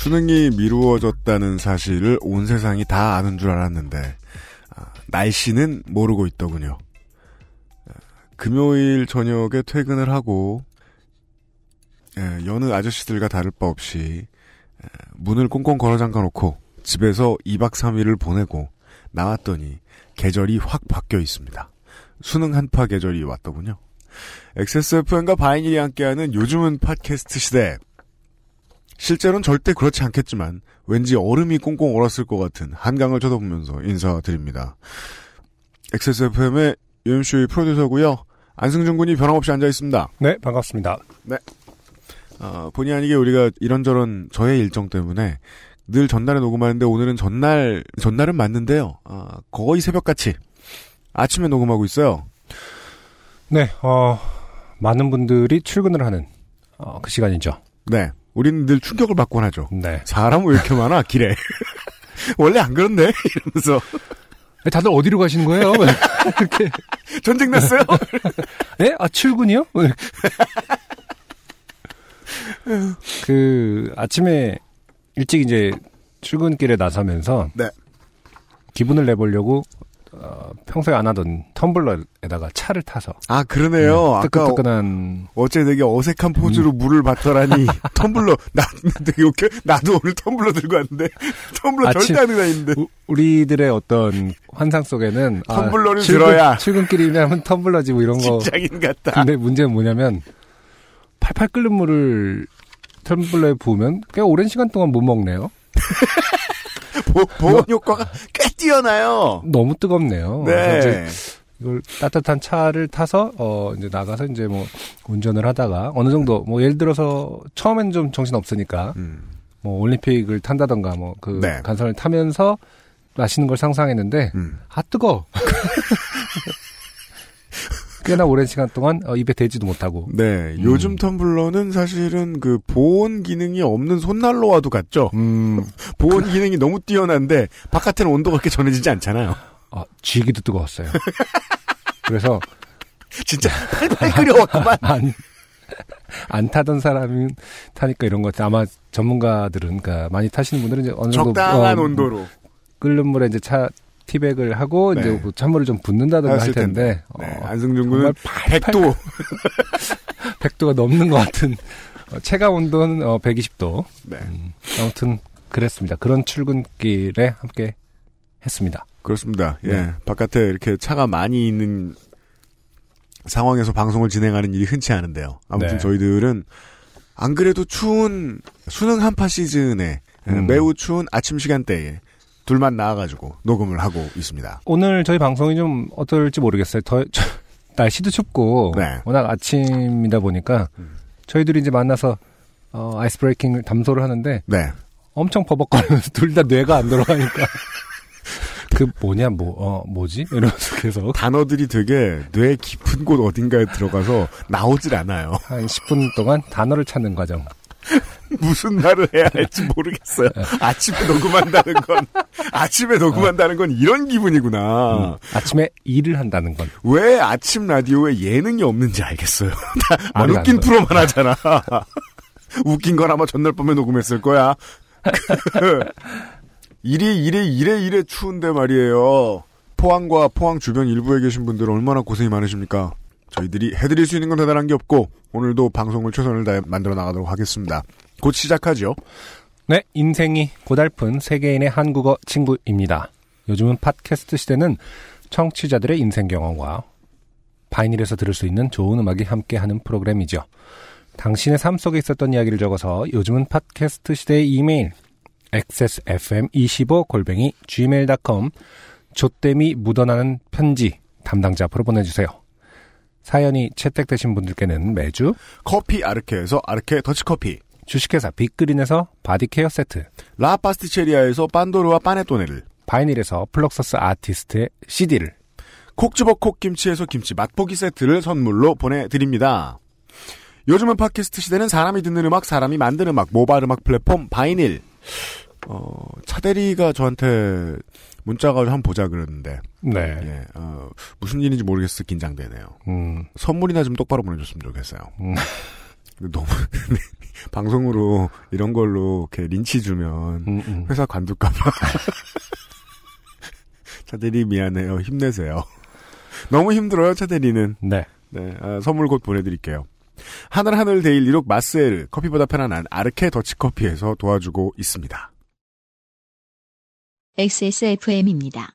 수능이 미루어졌다는 사실을 온 세상이 다 아는 줄 알았는데 아, 날씨는 모르고 있더군요. 아, 금요일 저녁에 퇴근을 하고 예, 여느 아저씨들과 다를 바 없이 예, 문을 꽁꽁 걸어 잠가 놓고 집에서 2박 3일을 보내고 나왔더니 계절이 확 바뀌어 있습니다. 수능 한파 계절이 왔더군요. XSFM과 바인일이 함께하는 요즘은 팟캐스트 시대 실제로는 절대 그렇지 않겠지만 왠지 얼음이 꽁꽁 얼었을 것 같은 한강을 쳐다보면서 인사드립니다. XSFM의 UMC의 프로듀서고요. 안승준 군이 변함없이 앉아 있습니다. 네, 반갑습니다. 어, 본의 아니게 우리가 이런저런 저의 일정 때문에 늘 전날에 녹음하는데 오늘은 전날 전날은 맞는데요. 어, 거의 새벽같이 아침에 녹음하고 있어요. 네, 어, 많은 분들이 출근을 하는 어, 그 시간이죠. 네, 우리는 늘 충격을 받곤 하죠. 네. 사람 왜 이렇게 많아 길에? 원래 안 그런데 이러면서 다들 어디로 가시는 거예요? 이렇게. 전쟁 났어요. 네? 아, 출근이요? 그, 아침에 일찍 이제 출근길에 나서면서. 네. 기분을 내보려고, 어, 평소에 안 하던 텀블러에다가 차를 타서. 아 그러네요. 아까 뜨끈뜨끈한. 어째 되게 어색한 포즈로 물을 받더라니 텀블러 나 되게 웃겨. 나도 오늘 텀블러 들고 왔는데 텀블러 아침- 절대 안 있는데 우, 우리들의 어떤 환상 속에는. 아, 텀블러를 출근- 들어야. 출근길이면 텀블러지 뭐 이런 거. 직장인 같다. 근데 문제는 뭐냐면 팔팔 끓는 물을 텀블러에 부으면 꽤 오랜 시간 동안 못 먹네요. 보, 보온 효과가 꽤 뛰어나요. 너무 뜨겁네요. 네. 이걸 따뜻한 차를 타서 어 이제 나가서 이제 뭐 운전을 하다가 어느 정도 뭐 예를 들어서 처음엔 좀 정신 없으니까 음. 뭐 올림픽을 탄다던가 뭐그 네. 간선을 타면서 마시는 걸 상상했는데 음. 아 뜨거. 꽤나 오랜 시간 동안 어, 입에 대지도 못하고 네. 요즘 텀블러는 사실은 그 보온 기능이 없는 손난로와도 같죠. 음 보온 기능이 너무 뛰어난데 바깥에는 온도가 그렇게 전해지지 않잖아요. 아, 쥐기도 뜨거웠어요. 그래서 진짜 팔팔 끓여왔구만. 안, 안 타던 사람이 타니까 이런 것 같아요. 아마 전문가들은, 그러니까 많이 타시는 분들은 이제 어느 정도 적당한 어, 온도로. 끓는 물에 이제 차 티백을 하고 네. 이제 뭐 찬물을 좀 붓는다든가 할 하실 텐데 네. 어, 안승준 군은 팔팔 100도. 100도가 넘는 것 같은 어, 체감 온도는 어, 120도. 네. 음, 아무튼 그랬습니다. 그런 출근길에 함께 했습니다. 그렇습니다. 예. 네. 바깥에 이렇게 차가 많이 있는 상황에서 방송을 진행하는 일이 흔치 않은데요. 아무튼 네. 저희들은 안 그래도 추운 수능 한파 시즌에 예, 음. 매우 추운 아침 시간대에 둘만 나와가지고 녹음을 하고 있습니다. 오늘 저희 방송이 좀 어떨지 모르겠어요. 더 저- 날씨도 춥고 네. 워낙 아침이다 보니까 음. 저희들이 이제 만나서 어, 아이스 브레이킹을 담소를 하는데 네. 엄청 버벅거리면서 둘 다 뇌가 안 돌아가니까 그 뭐냐 뭐 어, 뭐지 이러면서 계속 단어들이 되게 뇌 깊은 곳 어딘가에 들어가서 나오질 않아요. 한 10분 동안 단어를 찾는 과정. 무슨 말을 해야 할지 모르겠어요. 아침에 녹음한다는 건, 아침에 녹음한다는 건 이런 기분이구나. 음, 아침에 일을 한다는 건 왜 아침 라디오에 예능이 없는지 알겠어요. 다안 웃긴 안 프로만 하잖아. 웃긴 건 아마 전날 밤에 녹음했을 거야. 이래 이래 이래 이래 추운데 말이에요. 포항과 포항 주변 일부에 계신 분들 얼마나 고생이 많으십니까? 저희들이 해드릴 수 있는 건 대단한 게 없고 오늘도 방송을 최선을 다해 만들어 나가도록 하겠습니다. 곧 시작하죠. 네, 인생이 고달픈 세계인의 한국어 친구입니다. 요즘은 팟캐스트 시대는 청취자들의 인생 경험과 바이닐에서 들을 수 있는 좋은 음악이 함께하는 프로그램이죠. 당신의 삶 속에 있었던 이야기를 적어서 요즘은 팟캐스트 시대의 이메일 xsfm25골뱅이 gmail.com 조땜이 묻어나는 편지 담당자 앞으로 보내주세요. 사연이 채택되신 분들께는 매주 커피 아르케에서 아르케 더치커피 주식회사 빅그린에서 body care 세트, 라 파스티체리아에서 빤도르와 빠네토네를, 바이닐에서 플럭서스 아티스트의 CD를, 콕 집어 콕 김치에서 김치 맛보기 세트를 선물로 보내드립니다. 요즘은 팟캐스트 시대는 사람이 듣는 음악, 사람이 만든 음악, 모바일 음악 플랫폼 바이닐. 어, 차대리가 저한테 문자가 한번 보자 그랬는데, 네. 예, 어, 무슨 일인지 모르겠어 긴장되네요. 음, 선물이나 좀 똑바로 보내줬으면 좋겠어요. 음. 너무 방송으로 이런 걸로 이렇게 린치 주면 음, 음. 회사 관둘까봐. 차대리 미안해요. 힘내세요. 너무 힘들어요, 차대리는. 네. 네, 아, 선물 곧 보내드릴게요. 하늘하늘 데일리룩 마스에르 커피보다 편안한 아르케 더치커피에서 도와주고 있습니다. XSFM입니다.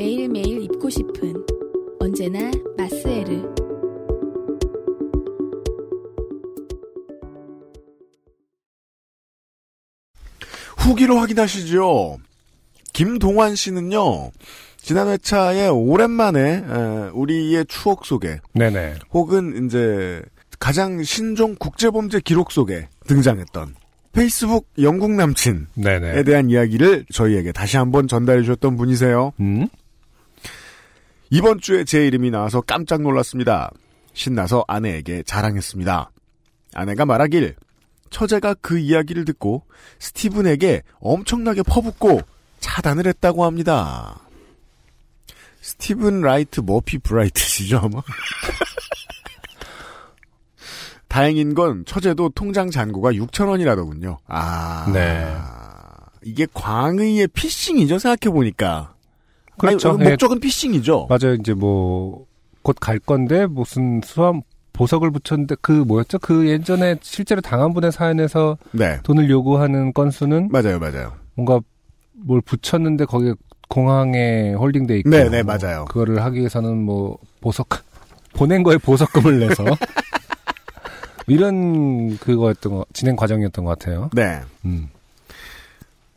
매일매일 입고 싶은 언제나 마스에르 후기로 확인하시죠. 김동환 씨는요, 지난 회차에 오랜만에 에, 우리의 추억 속에 네네. 혹은 이제 가장 신종 국제범죄 기록 속에 등장했던 페이스북 영국 남친에 네네. 대한 이야기를 저희에게 다시 한번 전달해 주셨던 분이세요. 음? 이번 주에 제 이름이 나와서 깜짝 놀랐습니다. 신나서 아내에게 자랑했습니다. 아내가 말하길 처제가 그 이야기를 듣고 스티븐에게 엄청나게 퍼붓고 차단을 했다고 합니다. 스티븐 라이트 머피 브라이트시죠 아마? 다행인 건 처제도 통장 잔고가 6천 원이라더군요. 아, 네. 이게 광의의 피싱이죠 생각해 보니까. 그렇죠. 아니, 예. 목적은 피싱이죠. 맞아요. 이제 뭐, 곧 갈 건데, 무슨 수암, 보석을 붙였는데, 그 뭐였죠? 그 예전에 실제로 당한 분의 사연에서 네, 돈을 요구하는 건수는 맞아요, 맞아요. 뭔가 뭘 붙였는데 거기에 공항에 홀딩돼 있고. 네, 네, 뭐 맞아요. 그거를 하기 위해서는 뭐, 보석, 보낸 거에 보석금을 내서. 이런 그거였던 거, 진행 과정이었던 것 같아요. 네. 음.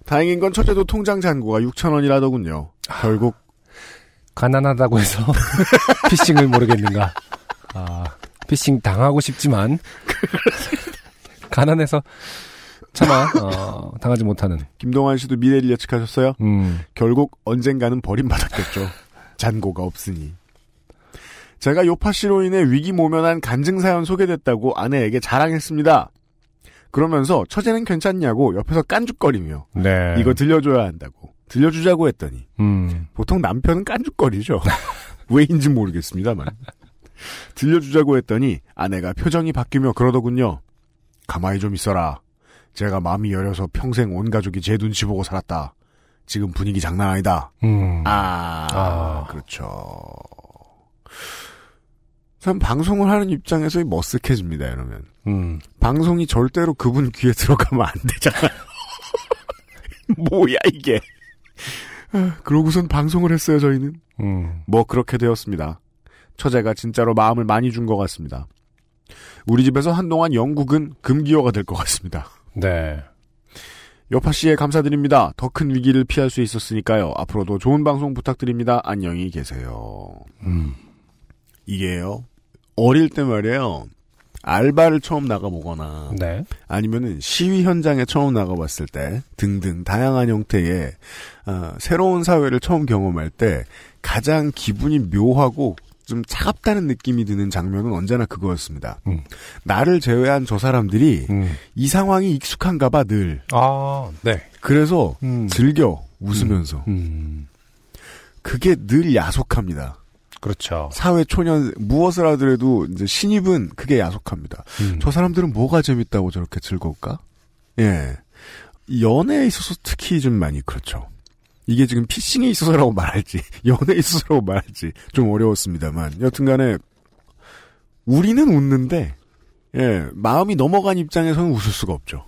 다행인 건 첫째도 통장 잔고가 6천 원이라더군요. 결국 가난하다고 해서 피싱을 모르겠는가. 아, 피싱 당하고 싶지만 가난해서 차마 어, 당하지 못하는. 김동환 씨도 미래를 예측하셨어요. 음, 결국 언젠가는 버림받았겠죠. 잔고가 없으니. 제가 요파 씨로 인해 위기 모면한 간증 사연 소개됐다고 아내에게 자랑했습니다. 그러면서 처제는 괜찮냐고 옆에서 깐죽거리며 네. 이거 들려줘야 한다고 들려주자고 했더니 음, 보통 남편은 깐죽거리죠. 왜인지 모르겠습니다만. 들려주자고 했더니 아내가 표정이 바뀌며 그러더군요. 가만히 좀 있어라. 제가 마음이 여려서 평생 온 가족이 제 눈치 보고 살았다. 지금 분위기 장난 아니다. 음. 아, 아. 그렇죠. 참 방송을 하는 입장에서 머쓱해집니다. 이러면 음. 방송이 절대로 그분 귀에 들어가면 안 되잖아요. 뭐야 이게? 아, 그러고선 방송을 했어요. 저희는 음. 뭐 그렇게 되었습니다. 처제가 진짜로 마음을 많이 준 것 같습니다. 우리 집에서 한동안 영국은 금기어가 될 것 같습니다. 네. 여파 씨에 감사드립니다. 더 큰 위기를 피할 수 있었으니까요. 앞으로도 좋은 방송 부탁드립니다. 안녕히 계세요. 음. 이게요. 어릴 때 말이에요. 알바를 처음 나가보거나 네. 아니면은 시위 현장에 처음 나가봤을 때 등등 다양한 형태의 어, 새로운 사회를 처음 경험할 때 가장 기분이 묘하고 좀 차갑다는 느낌이 드는 장면은 언제나 그거였습니다. 음. 나를 제외한 저 사람들이 음. 이 상황이 익숙한가 봐 늘. 아, 네. 그래서 음. 즐겨 웃으면서 음. 그게 늘 야속합니다. 그렇죠. 사회 초년 무엇을 하더라도 이제 신입은 그게 야속합니다. 음. 저 사람들은 뭐가 재밌다고 저렇게 즐거울까? 예. 연애에 있어서 특히 좀 많이 그렇죠. 이게 지금 피싱에 있어서라고 말할지, 연애에 있어서라고 말할지 좀 어려웠습니다만, 여튼간에, 우리는 웃는데, 예, 마음이 넘어간 입장에서는 웃을 수가 없죠.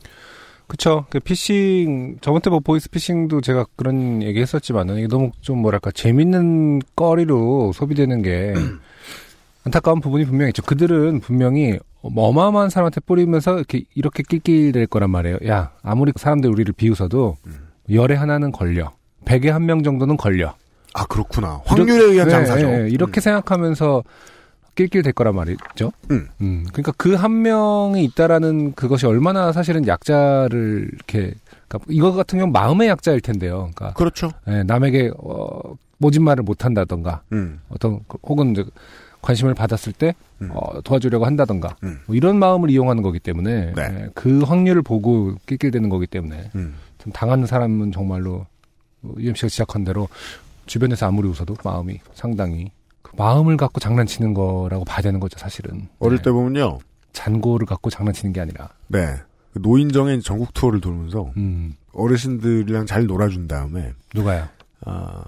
그쵸. 그 피싱, 저번 때 뭐 보이스 피싱도 제가 그런 얘기 했었지만은 이게 너무 좀 뭐랄까, 재밌는 거리로 소비되는 게 안타까운 부분이 분명히 있죠. 그들은 분명히 어마어마한 사람한테 뿌리면서 이렇게, 이렇게 낄낄댈 거란 말이에요. 야, 아무리 사람들 우리를 비웃어도 열에 하나는 걸려. 백에 한 명 정도는 걸려. 아, 그렇구나. 확률에 의한 네, 장사죠. 네, 이렇게 생각하면서 낄낄 될 거란 말이죠. 음. 그러니까 그 한 명이 있다라는 그것이 얼마나 사실은 약자를 이렇게 그러니까 이거 같은 경우 는 마음의 약자일 텐데요. 그러니까 그렇죠. 예, 남에게 어, 모진 말을 못 한다던가 음. 어떤 그- 혹은 이제 관심을 받았을 때 음. 어, 도와주려고 한다던가 음. 뭐 이런 마음을 이용하는 거기 때문에 네. 예, 그 확률을 보고 낄낄대는 거기 때문에 음. 좀 당하는 사람은 정말로 어, UMC가 지적한 대로 주변에서 아무리 웃어도 마음이 상당히 그 마음을 갖고 장난치는 거라고 봐야 되는 거죠 사실은 어릴 네. 때 보면요. 잔고를 갖고 장난치는 게 아니라 네. 그 노인정의 전국 투어를 돌면서 음 어르신들이랑 잘 놀아준 다음에, 누가요 아,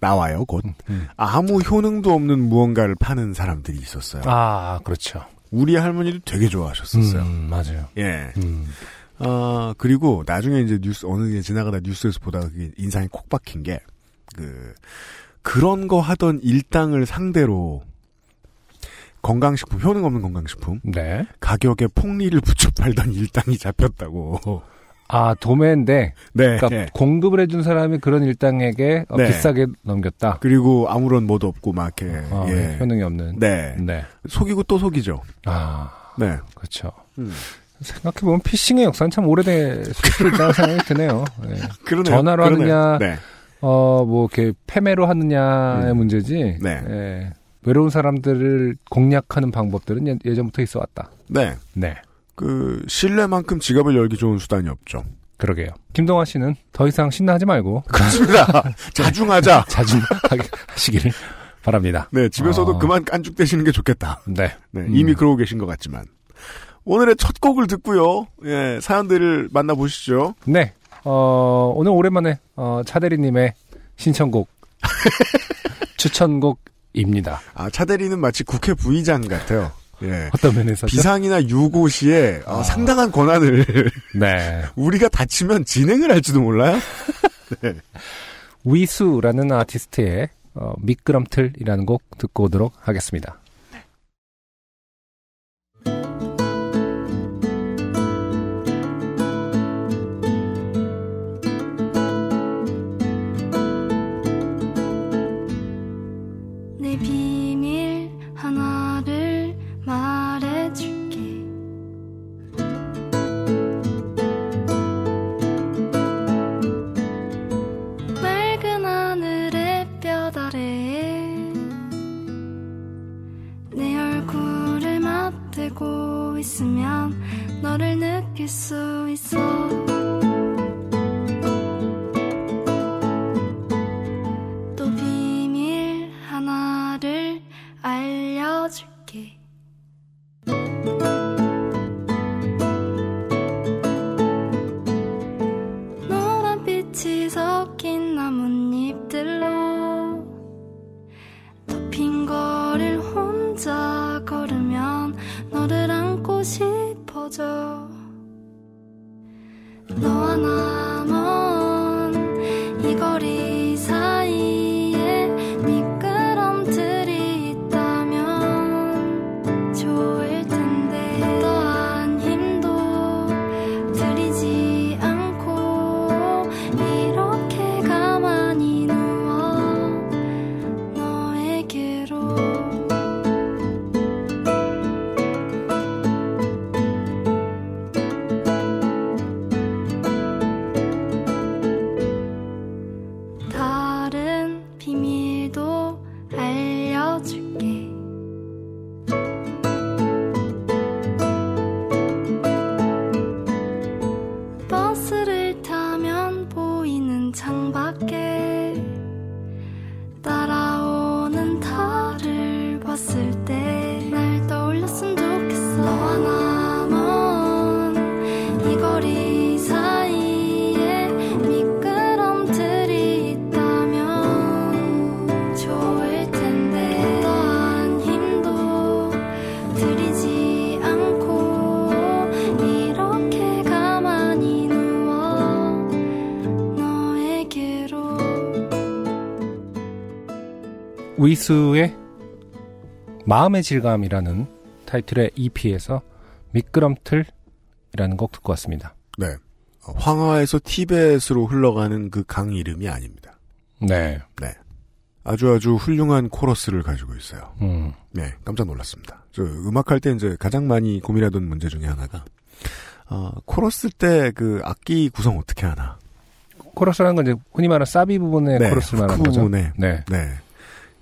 나와요, 곧. 음. 아무 효능도 없는 무언가를 파는 사람들이 있었어요. 아 그렇죠 우리 할머니도 되게 좋아하셨었어요. 음, 맞아요 예. 음. 아, 그리고 나중에 이제 뉴스, 어느 게 지나가다 뉴스에서 보다가 그게 인상이 콕 박힌 게, 그, 그런 거 하던 일당을 상대로 건강식품, 효능 없는 건강식품, 네. 가격에 폭리를 붙여 팔던 일당이 잡혔다고. 아 도매인데 네. 그러니까 예. 공급을 해준 사람이 그런 일당에게 어, 네. 비싸게 넘겼다 그리고 아무런 뭐도 없고 막 이렇게, 어, 예. 효능이 없는 네. 네. 속이고 또 속이죠. 아 네. 그렇죠 음. 생각해보면 피싱의 역사는 참 오래될 수 있다는 생각이 드네요. 예. 그러네요. 전화로 그러네요. 하느냐, 네. 어, 뭐, 이렇게, 패매로 하느냐의 음. 문제지. 네. 예. 외로운 사람들을 공략하는 방법들은 예- 예전부터 있어 왔다. 네. 네. 그, 신뢰만큼 지갑을 열기 좋은 수단이 없죠. 그러게요. 김동완 씨는 더 이상 신나하지 말고. 그렇습니다. 자중하자. 자주 하시길 바랍니다. 네, 집에서도 어. 그만 깐죽대시는 게 좋겠다. 네. 네, 음. 이미 그러고 계신 것 같지만. 오늘의 첫 곡을 듣고요. 예, 사연들을 만나보시죠. 네. 어, 오늘 오랜만에, 어, 차대리님의 신청곡, 추천곡입니다. 아, 차대리는 마치 국회 부의장 같아요. 예. 어떤 면에서. 비상이나 유고시에 어, 아. 상당한 권한을 네. 우리가 다치면 진행을 할지도 몰라요. 위수라는 아티스트의 어, 미끄럼틀이라는 곡 듣고 오도록 하겠습니다. 위수의 마음의 질감이라는 타이틀의 EP에서 미끄럼틀이라는 곡 듣고 왔습니다. 네. 어, 황하에서 티벳으로 흘러가는 그 강 이름이 아닙니다. 네. 아주 아주 훌륭한 코러스를 가지고 있어요. 음. 네, 깜짝 놀랐습니다. 저 음악할 때 이제 가장 많이 고민하던 문제 중에 하나가 어, 코러스 때 그 악기 구성 어떻게 하나? 코러스라는 건 이제 흔히 말하는 사비 부분의 네, 코러스를 말하는 후크 거죠. 부분에. 네. 네,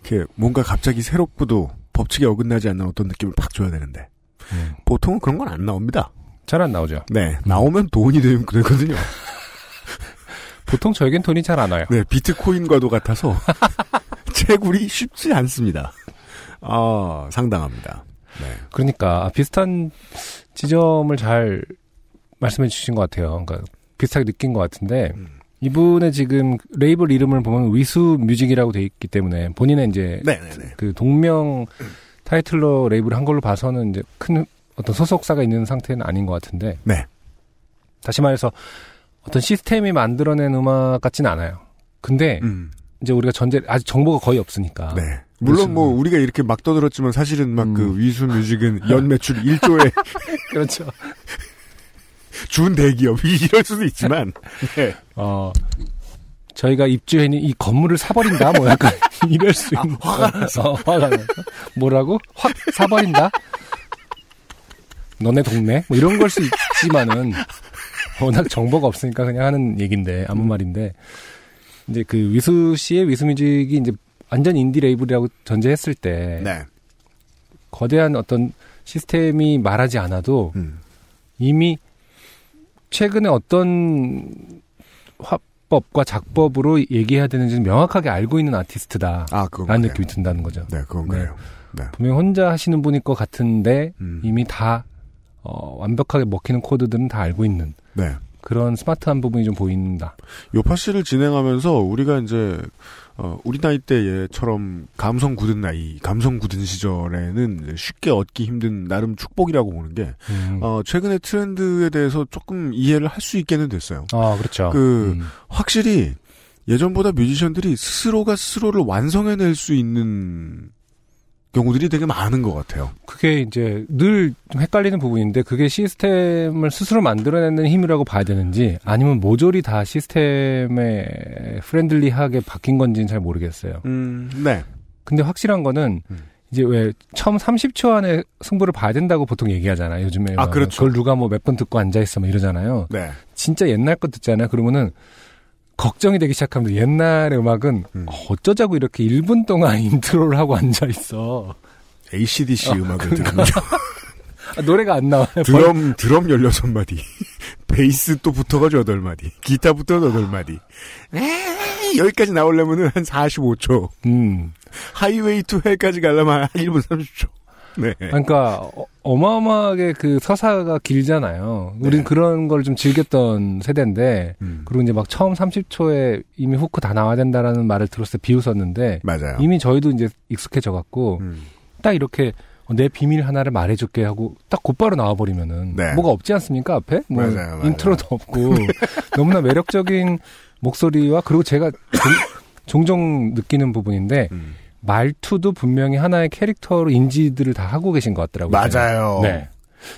이렇게 뭔가 갑자기 새롭고도 법칙에 어긋나지 않는 어떤 느낌을 팍 줘야 되는데 음. 보통은 그런 건 안 나옵니다. 잘 안 나오죠. 네, 나오면 돈이 되- 되거든요. 보통 저에겐 돈이 잘 안 와요. 네, 비트코인과도 같아서 채굴이 쉽지 않습니다. 아, 상당합니다. 네. 그러니까 비슷한 지점을 잘 말씀해 주신 것 같아요. 그러니까 비슷하게 느낀 것 같은데 음. 이분의 지금 레이블 이름을 보면 위수 뮤직이라고 돼 있기 때문에 본인의 이제 네네네. 그 동명 타이틀로 레이블을 한 걸로 봐서는 이제 큰 어떤 소속사가 있는 상태는 아닌 것 같은데 네. 다시 말해서 어떤 시스템이 만들어낸 음악 같지는 않아요. 근데 음, 이제 우리가 전제 아직 정보가 거의 없으니까 네. 물론 뭐 우리가 이렇게 막 떠들었지만 사실은 막그 음. 위수 뮤직은 연 매출 1조의 그렇죠. 준 대기업이 이럴 수도 있지만 네. 어, 저희가 입주해는 이 건물을 사버린다? 뭐 약간 이럴 수 있는. 화가 나서. 어, 화가 나서. 뭐라고? 확 사버린다? 너네 동네? 뭐 이런 걸 수 있지만은, 워낙 정보가 없으니까 그냥 하는 얘기인데, 아무 말인데, 이제 그 위수 씨의 위수뮤직이 이제 완전 인디 레이블이라고 전제했을 때, 네. 거대한 어떤 시스템이 말하지 않아도 음. 이미 최근에 어떤 화법과 작법으로 얘기해야 되는지는 명확하게 알고 있는 아티스트다라는 아, 그래요. 느낌이 든다는 거죠. 네, 그건 네. 그래요. 네. 분명히 혼자 하시는 분일 것 같은데 음. 이미 다 어, 완벽하게 먹히는 코드들은 다 알고 있는 네. 그런 스마트한 부분이 좀 보인다. 요파 씨를 진행하면서 우리가 이제 어, 우리 나이 때처럼 감성 굳은 나이, 감성 굳은 시절에는 쉽게 얻기 힘든 나름 축복이라고 보는 게 음. 어, 최근의 트렌드에 대해서 조금 이해를 할 수 있게는 됐어요. 아 그렇죠. 그- 음. 확실히 예전보다 뮤지션들이 스스로가 스스로를 완성해낼 수 있는 경우들이 되게 많은 것 같아요. 그게 이제 늘 좀 헷갈리는 부분인데 그게 시스템을 스스로 만들어내는 힘이라고 봐야 되는지 아니면 모조리 다 시스템에 friendly하게 바뀐 건지는 잘 모르겠어요. 음, 네. 근데 확실한 거는 음. 이제 왜 처음 30초 안에 승부를 봐야 된다고 보통 얘기하잖아요. 요즘에 아, 막 그렇죠. 그걸 누가 뭐 몇 번 듣고 앉아 있어 뭐 이러잖아요. 네. 진짜 옛날 거 듣잖아요. 그러면은 걱정이 되기 시작하면 옛날의 음악은 음. 어쩌자고 이렇게 1분 동안 intro를 하고 앉아 있어. ACDC 음악을 들으면 아, 노래가 안 나와요. 드럼, 드럼 16마디. 베이스 또 붙어가지고 8마디. 기타 붙어 8마디. 에이, 여기까지 나오려면은 한 45초. 음. Highway to Hell까지 가려면 한 1분 30초. 네. 그러니까 어마어마하게 그 서사가 길잖아요. 우린 네. 그런 걸 좀 즐겼던 세대인데 음, 그리고 이제 막 처음 30초에 이미 hook 다 나와야 된다라는 말을 들었을 때 비웃었는데 맞아요. 이미 저희도 이제 익숙해져 갖고 음, 딱 이렇게 어, 내 비밀 하나를 말해줄게 하고 딱 곧바로 나와버리면은 네. 뭐가 없지 않습니까 앞에 뭐 맞아요, 맞아요. intro도 없고 너무나 매력적인 목소리와 그리고 제가 종, 종종 느끼는 부분인데 음. 말투도 분명히 하나의 캐릭터로 인지들을 다 하고 계신 것 같더라고요. 맞아요. 네.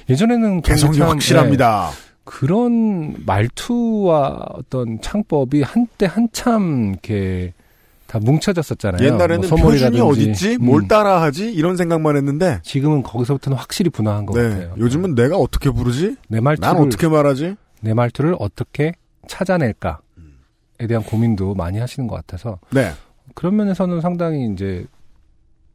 예전에는 개성이 참, 확실합니다. 네, 그런 말투와 어떤 창법이 한때 한참 이렇게 다 뭉쳐졌었잖아요. 옛날에는 뭐 표준이. 어딨지? 음. 뭘 따라하지? 이런 생각만 했는데, 지금은 거기서부터는 확실히 분화한 것 네. 같아요. 요즘은 내가 어떻게 부르지? 내 말투를 난 어떻게 말하지? 내 말투를 어떻게 찾아낼까에 대한 고민도 많이 하시는 것 같아서 네. 그런 면에서는 상당히 이제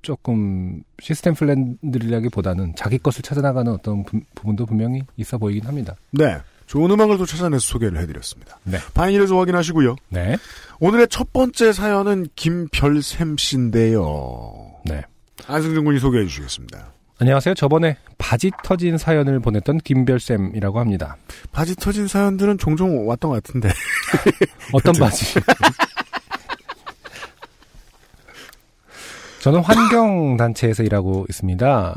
조금 시스템 플랜들이라기보다는 자기 것을 찾아나가는 어떤 부, 분도 분명히 있어 보이긴 합니다. 네. 좋은 음악을 또 찾아내서 소개를 해드렸습니다. 네. 바인일에서 확인하시고요. 네. 오늘의 첫 번째 사연은 김별샘 씨인데요. 네. 안승준 군이 소개해 주시겠습니다. 안녕하세요. 저번에 바지 터진 사연을 보냈던 김별쌤이라고 합니다. 바지 터진 사연들은 종종 왔던 것 같은데. 어떤 바지? 저는 환경단체에서 일하고 있습니다.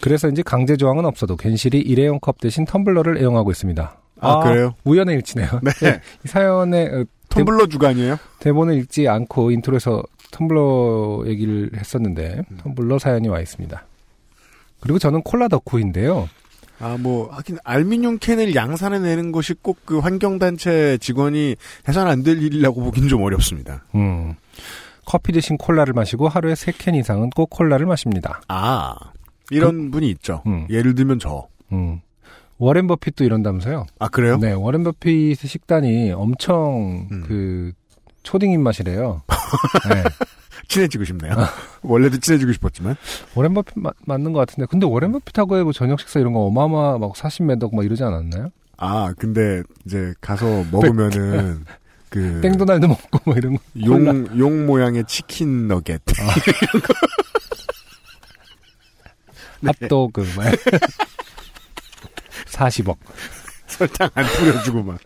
그래서 이제 강제 조항은 없어도 괜시리 일회용 컵 대신 텀블러를 애용하고 있습니다. 아, 그래요? 우연의 일치네요. 네. 이 사연의 어, 텀블러 주간이에요? 대본을 읽지 않고 intro에서 텀블러 얘기를 했었는데 음. 텀블러 사연이 와 있습니다. 그리고 저는 콜라 덕후인데요. 아, 뭐, 하긴, 알미늄 캔을 양산해 내는 것이 꼭 그 환경단체 직원이 해서는 안될 일이라고 보긴 좀 어렵습니다. 음, 커피 대신 콜라를 마시고 하루에 3캔 이상은 꼭 콜라를 마십니다. 아, 이런 분이 있죠. 음. 예를 들면 저. 음. 워렌 버핏도 이런다면서요? 아, 그래요? 네, 워렌 버핏의 식단이 엄청 음. 그 초딩 입맛이래요. 네. 친해지고 싶네요. 원래도 친해지고 싶었지만. 워렌 버핏 마- 맞는 것 같은데, 근데 워렌 버핏하고 뭐 저녁 식사 이런 거 어마어마 막 40매덕 막 이러지 않았나요? 아, 근데, 이제, 가서 먹으면은, 그, 땡도날드 먹고 뭐 이런 거. 용, 용 모양의 치킨 너겟. 핫도그 막 40억. 설탕 안 뿌려주고 막.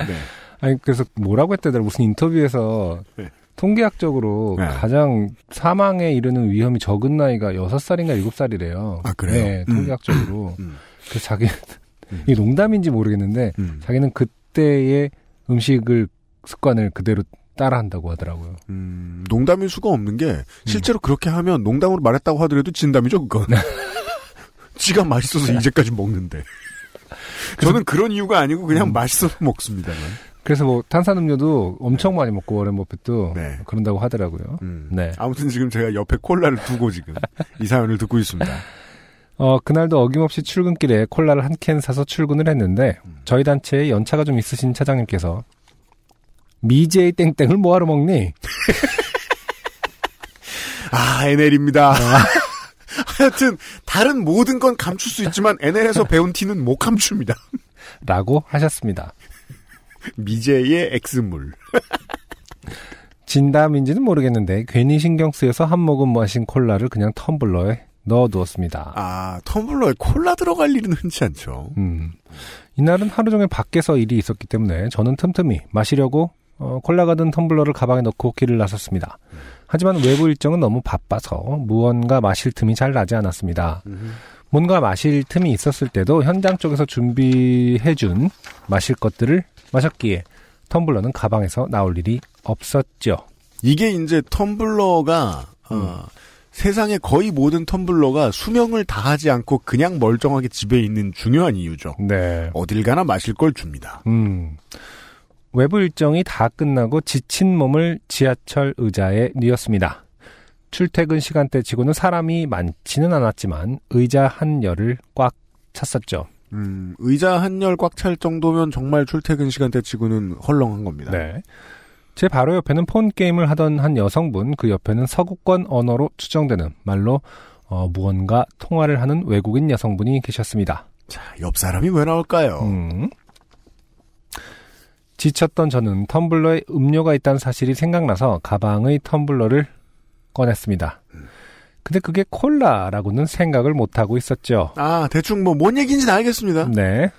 네. 아니 그래서 뭐라고 했대더라 무슨 인터뷰에서 네. 통계학적으로 네. 가장 사망에 이르는 위험이 적은 나이가 6살인가 7살이래요. 아, 그래요? 네, 음. 통계학적으로. 음. 그래서 자기 음. 이게 농담인지 모르겠는데 음. 자기는 그때의 음식을 습관을 그대로 따라한다고 하더라고요. 음, 농담일 수가 없는 게, 실제로 그렇게 하면 농담으로 말했다고 하더라도 진담이죠, 그건. 지가 맛있어서 이제까지 먹는데. 저는 그런 이유가 아니고 그냥 맛있어서 먹습니다만. 그래서 뭐 탄산음료도 엄청 많이 먹고 워렌 버핏도 네. 그런다고 하더라고요. 음. 네. 아무튼 지금 제가 옆에 콜라를 두고 지금 이 사연을 듣고 있습니다. 어, 그날도 어김없이 출근길에 콜라를 한 캔 사서 출근을 했는데, 저희 단체에 연차가 좀 있으신 차장님께서, 미제이 땡땡을 뭐하러 먹니? 아, NL입니다. 하여튼, 다른 모든 건 감출 수 있지만, NL에서 배운 티는 못 감춥니다. 라고 하셨습니다. 미제의 X물. 진담인지는 모르겠는데, 괜히 신경 쓰여서 한 모금 마신 콜라를 그냥 텀블러에 넣어두었습니다. 아, 텀블러에 콜라 들어갈 일은 흔치 않죠. 음. 이날은 하루 종일 밖에서 일이 있었기 때문에 저는 틈틈이 마시려고 어, 콜라가 든 텀블러를 가방에 넣고 길을 나섰습니다. 하지만 외부 일정은 너무 바빠서 무언가 마실 틈이 잘 나지 않았습니다. 뭔가 마실 틈이 있었을 때도 현장 쪽에서 준비해준 마실 것들을 마셨기에 텀블러는 가방에서 나올 일이 없었죠. 이게 이제 텀블러가, 어, 세상의 거의 모든 텀블러가 수명을 다하지 않고 그냥 멀쩡하게 집에 있는 중요한 이유죠. 네. 어딜 가나 마실 걸 줍니다. 음. 외부 일정이 다 끝나고 지친 몸을 지하철 의자에 뉘었습니다. 출퇴근 시간대 치고는 사람이 많지는 않았지만 의자 한 열을 꽉 찼었죠. 음, 의자 한 열 꽉 찰 정도면 정말 출퇴근 시간대 치고는 헐렁한 겁니다. 네. 제 바로 옆에는 폰 게임을 하던 한 여성분, 그 옆에는 서구권 언어로 추정되는 말로 어, 무언가 통화를 하는 외국인 여성분이 계셨습니다. 자, 옆 사람이 왜 나올까요? 음. 지쳤던 저는 텀블러에 음료가 있다는 사실이 생각나서 가방의 텀블러를 꺼냈습니다. 근데 그게 콜라라고는 생각을 못하고 있었죠. 아, 대충 뭐, 뭔 얘기인지는 알겠습니다. 네.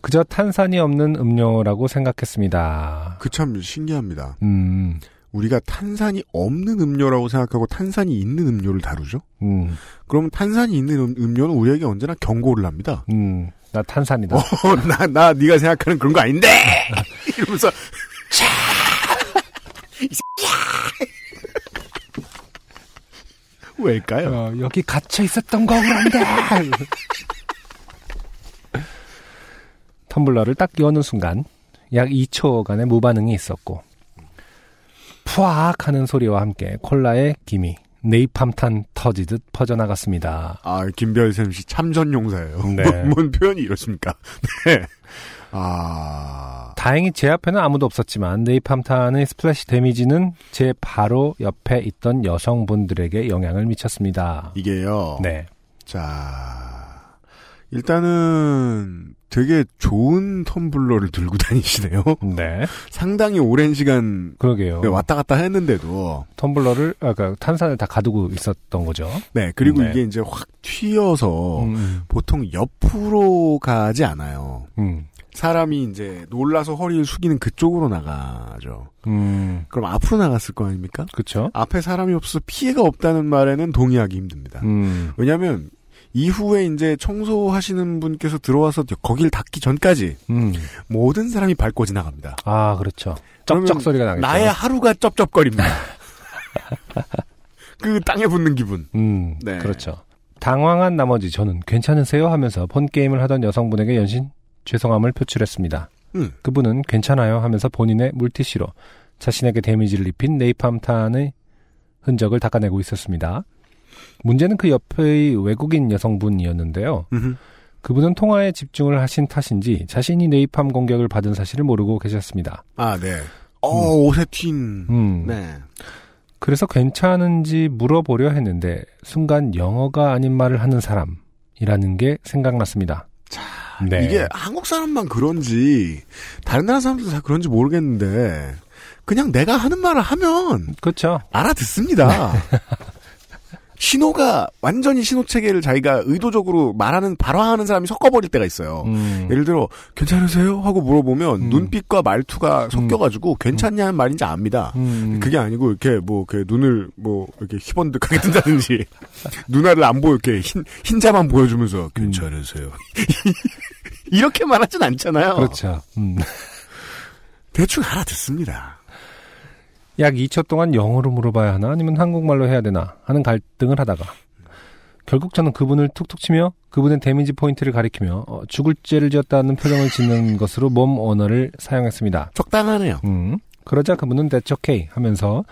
그저 탄산이 없는 음료라고 생각했습니다. 그 참 신기합니다. 음, 우리가 탄산이 없는 음료라고 생각하고 탄산이 있는 음료를 다루죠? 음, 그럼 탄산이 있는 음, 음료는 우리에게 언제나 경고를 합니다. 음, 나 탄산이다. 어, 나, 나, 네가 생각하는 그런 거 아닌데! 이러면서! 왜일까요? 어, 여기 갇혀 있었던 거그런데 텀블러를 딱 여는 순간 약 2초간의 무반응이 있었고 푸악 하는 소리와 함께 콜라의 김이 네이팜탄 터지듯 퍼져나갔습니다. 아, 김별샘 씨 참전용사예요. 네. 뭔, 뭔 표현이 이렇습니까? 네. 아, 다행히 제 앞에는 아무도 없었지만 네이팜탄의 splash damage는 제 바로 옆에 있던 여성분들에게 영향을 미쳤습니다. 이게요. 네. 자, 일단은 되게 좋은 텀블러를 들고 다니시네요. 네. 상당히 오랜 시간 그러게요. 네, 왔다 갔다 했는데도 텀블러를 아까 탄산을 다 가두고 있었던 거죠. 네 그리고 네. 이게 이제 확 튀어서 음, 보통 옆으로 가지 않아요. 음, 사람이 이제 놀라서 허리를 숙이는 그쪽으로 나가죠. 음, 그럼 앞으로 나갔을 거 아닙니까? 그쵸. 앞에 사람이 없어서 피해가 없다는 말에는 동의하기 힘듭니다. 음, 왜냐하면 이후에 이제 청소하시는 분께서 들어와서 거길 닫기 전까지 음. 모든 사람이 밟고 지나갑니다. 아, 그렇죠. 쩍쩍 소리가 나겠죠. 나의 하루가 쩝쩝거립니다. 그 땅에 붙는 기분. 음, 네. 그렇죠. 당황한 나머지 저는 괜찮으세요 하면서 폰 게임을 하던 여성분에게 연신 죄송함을 표출했습니다. 음. 그분은 괜찮아요 하면서 본인의 물티슈로 자신에게 데미지를 입힌 네이팜탄의 흔적을 닦아내고 있었습니다. 문제는 그 옆의 외국인 여성분이었는데요. 그분은 통화에 집중을 하신 탓인지 자신이 네이팜 공격을 받은 사실을 모르고 계셨습니다. 아, 네. 어, 옷에 튄. 음. 네. 그래서 괜찮은지 물어보려 했는데 순간 영어가 아닌 말을 하는 사람이라는 게 생각났습니다. 네. 이게 한국 사람만 그런지 다른 나라 사람들도 다 그런지 모르겠는데 그냥 내가 하는 말을 하면 그렇죠. 알아듣습니다. 신호가 완전히 신호 체계를 자기가 의도적으로 말하는 발화하는 사람이 섞어버릴 때가 있어요. 음. 예를 들어 괜찮으세요 하고 물어보면 음. 눈빛과 말투가 섞여가지고 괜찮냐는 말인지 압니다. 음. 그게 아니고 이렇게 뭐그 눈을 뭐 이렇게 희번득하게 뜬다든지 눈알을 안 보여 이렇게 흰 흰자만 보여주면서 괜찮으세요 이렇게 말하진 않잖아요. 그렇죠. 음. 대충 알아듣습니다. 약 2초 동안 영어로 물어봐야 하나 아니면 한국말로 해야 되나 하는 갈등을 하다가 결국 저는 그분을 툭툭 치며 그분의 데미지 포인트를 가리키며 어, 죽을 죄를 지었다는 표정을 짓는 것으로 몸 언어를 사용했습니다. 적당하네요. 음, 그러자 그분은 That's okay 하면서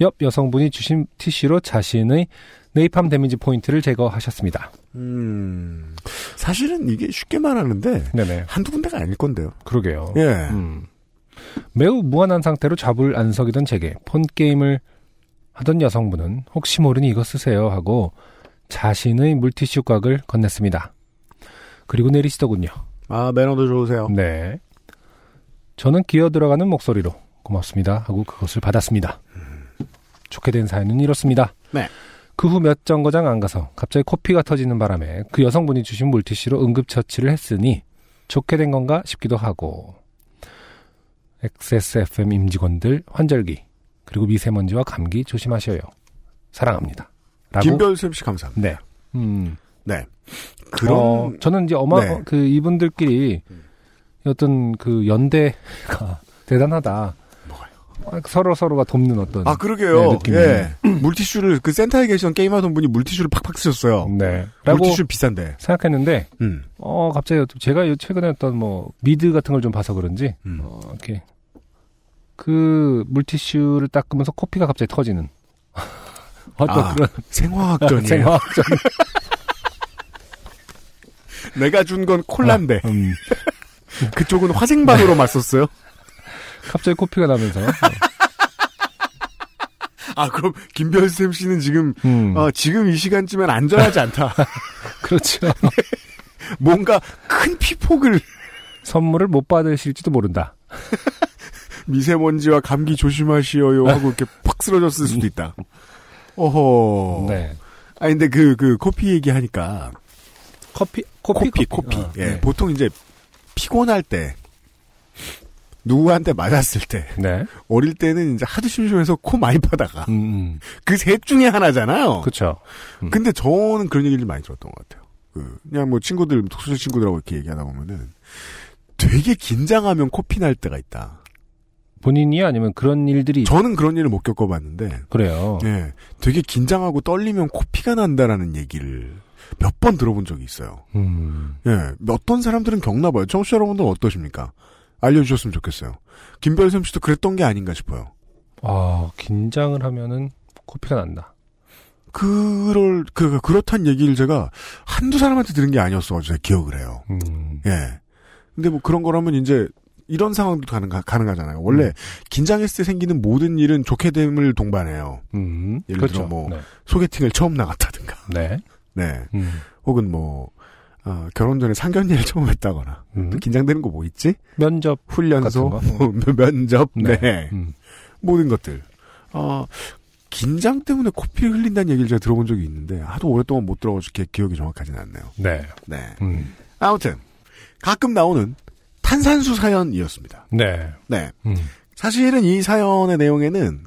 옆 여성분이 주신 티슈로 자신의 네이팜 데미지 포인트를 제거하셨습니다. 음 사실은 이게 쉽게 말하는데 네네. 한두 군데가 아닐 건데요. 그러게요. 예. 음. 매우 무한한 상태로 잡을 안 서기던 제게 폰 게임을 하던 여성분은 혹시 모르니 이거 쓰세요 하고 자신의 물티슈 곽을 건넸습니다. 그리고 내리시더군요. 아 매너도 좋으세요. 네. 저는 기어 들어가는 목소리로 고맙습니다 하고 그것을 받았습니다. 좋게 된 사연은 이렇습니다. 네. 그 후 몇 정거장 안 가서 갑자기 코피가 터지는 바람에 그 여성분이 주신 물티슈로 응급처치를 했으니 좋게 된 건가 싶기도 하고 XSFM 임직원들 환절기 그리고 미세먼지와 감기 조심하셔요. 사랑합니다. 라고 김별샘 씨 감사합니다. 네. 음. 네. 그런 어, 저는 이제 어마 네. 그 이분들끼리 어떤 그 연대가 대단하다. 뭐가요? 서로 서로가 돕는 어떤 아 그러게요. 네, 느낌이. 예. 물티슈를 그 센터에 계시던 게임하던 분이 물티슈를 팍팍 쓰셨어요. 네. 물티슈 비싼데. 생각했는데 음. 어 갑자기 제가 요 최근에 어떤 뭐 미드 같은 걸 좀 봐서 그런지 음. 어 이렇게 그 물티슈를 닦으면서 코피가 갑자기 터지는. 어떤 아, 그런 생화학전이에요. 생화학전. 내가 준 건 콜라인데 음, 그쪽은 화생방으로 맞섰어요. 갑자기 코피가 나면서. 아 그럼 김별샘 씨는 지금 음, 어, 지금 이 시간쯤엔 안전하지 않다. 그렇죠. 뭔가 큰 피폭을 선물을 못 받으실지도 모른다 미세먼지와 감기 조심하시어요 하고 이렇게 팍 쓰러졌을 수도 있다. 어허. 네 아 근데 그그 코피 얘기하니까 커피 코피 코피 코피. 어, 예. 네. 보통 이제 피곤할 때 누구한테 맞았을 때 네 어릴 때는 이제 하도 심심해서 코 많이 파다가 음, 음. 그셋 중에 하나잖아요. 그렇죠 음. 근데 저는 그런 얘기를 많이 들었던 것 같아요. 그 그냥 뭐 친구들 독서실 친구들하고 이렇게 얘기하다 보면은 되게 긴장하면 코피 날 때가 있다. 본인이 아니면 그런 일들이 저는 그런 일을 못 겪어봤는데, 그래요 예, 되게 긴장하고 떨리면 코피가 난다라는 얘기를 몇 번 들어본 적이 있어요. 음. 예, 어떤 사람들은 겪나 봐요. 청취자 여러분들은 어떠십니까? 알려주셨으면 좋겠어요. 김별샘 씨도 그랬던 게 아닌가 싶어요. 아 긴장을 하면은 코피가 난다 그럴 그 그렇단 얘기를 제가 한두 사람한테 들은 게 아니었어 가지고 제가 기억을 해요. 음. 예. 근데 뭐 그런 거라면 이제 이런 상황도 가능하, 가능하잖아요. 원래 음. 긴장했을 때 생기는 모든 일은 좋게 됨을 동반해요. 음. 예를 그렇죠 들어 뭐 네. 소개팅을 처음 나갔다든가. 네. 네. 음. 혹은 뭐 어, 결혼 전에 상견례를 처음 했다거나 음. 긴장되는 거 뭐 있지? 면접 훈련소, 면접, 네, 음. 모든 것들. 어, 긴장 때문에 코피를 흘린다는 얘기를 제가 들어본 적이 있는데 하도 오랫동안 못 들어가지고 기- 기억이 정확하진 않네요. 네. 네. 음. 아무튼 가끔 나오는 탄산수 사연이었습니다. 네. 네. 음. 사실은 이 사연의 내용에는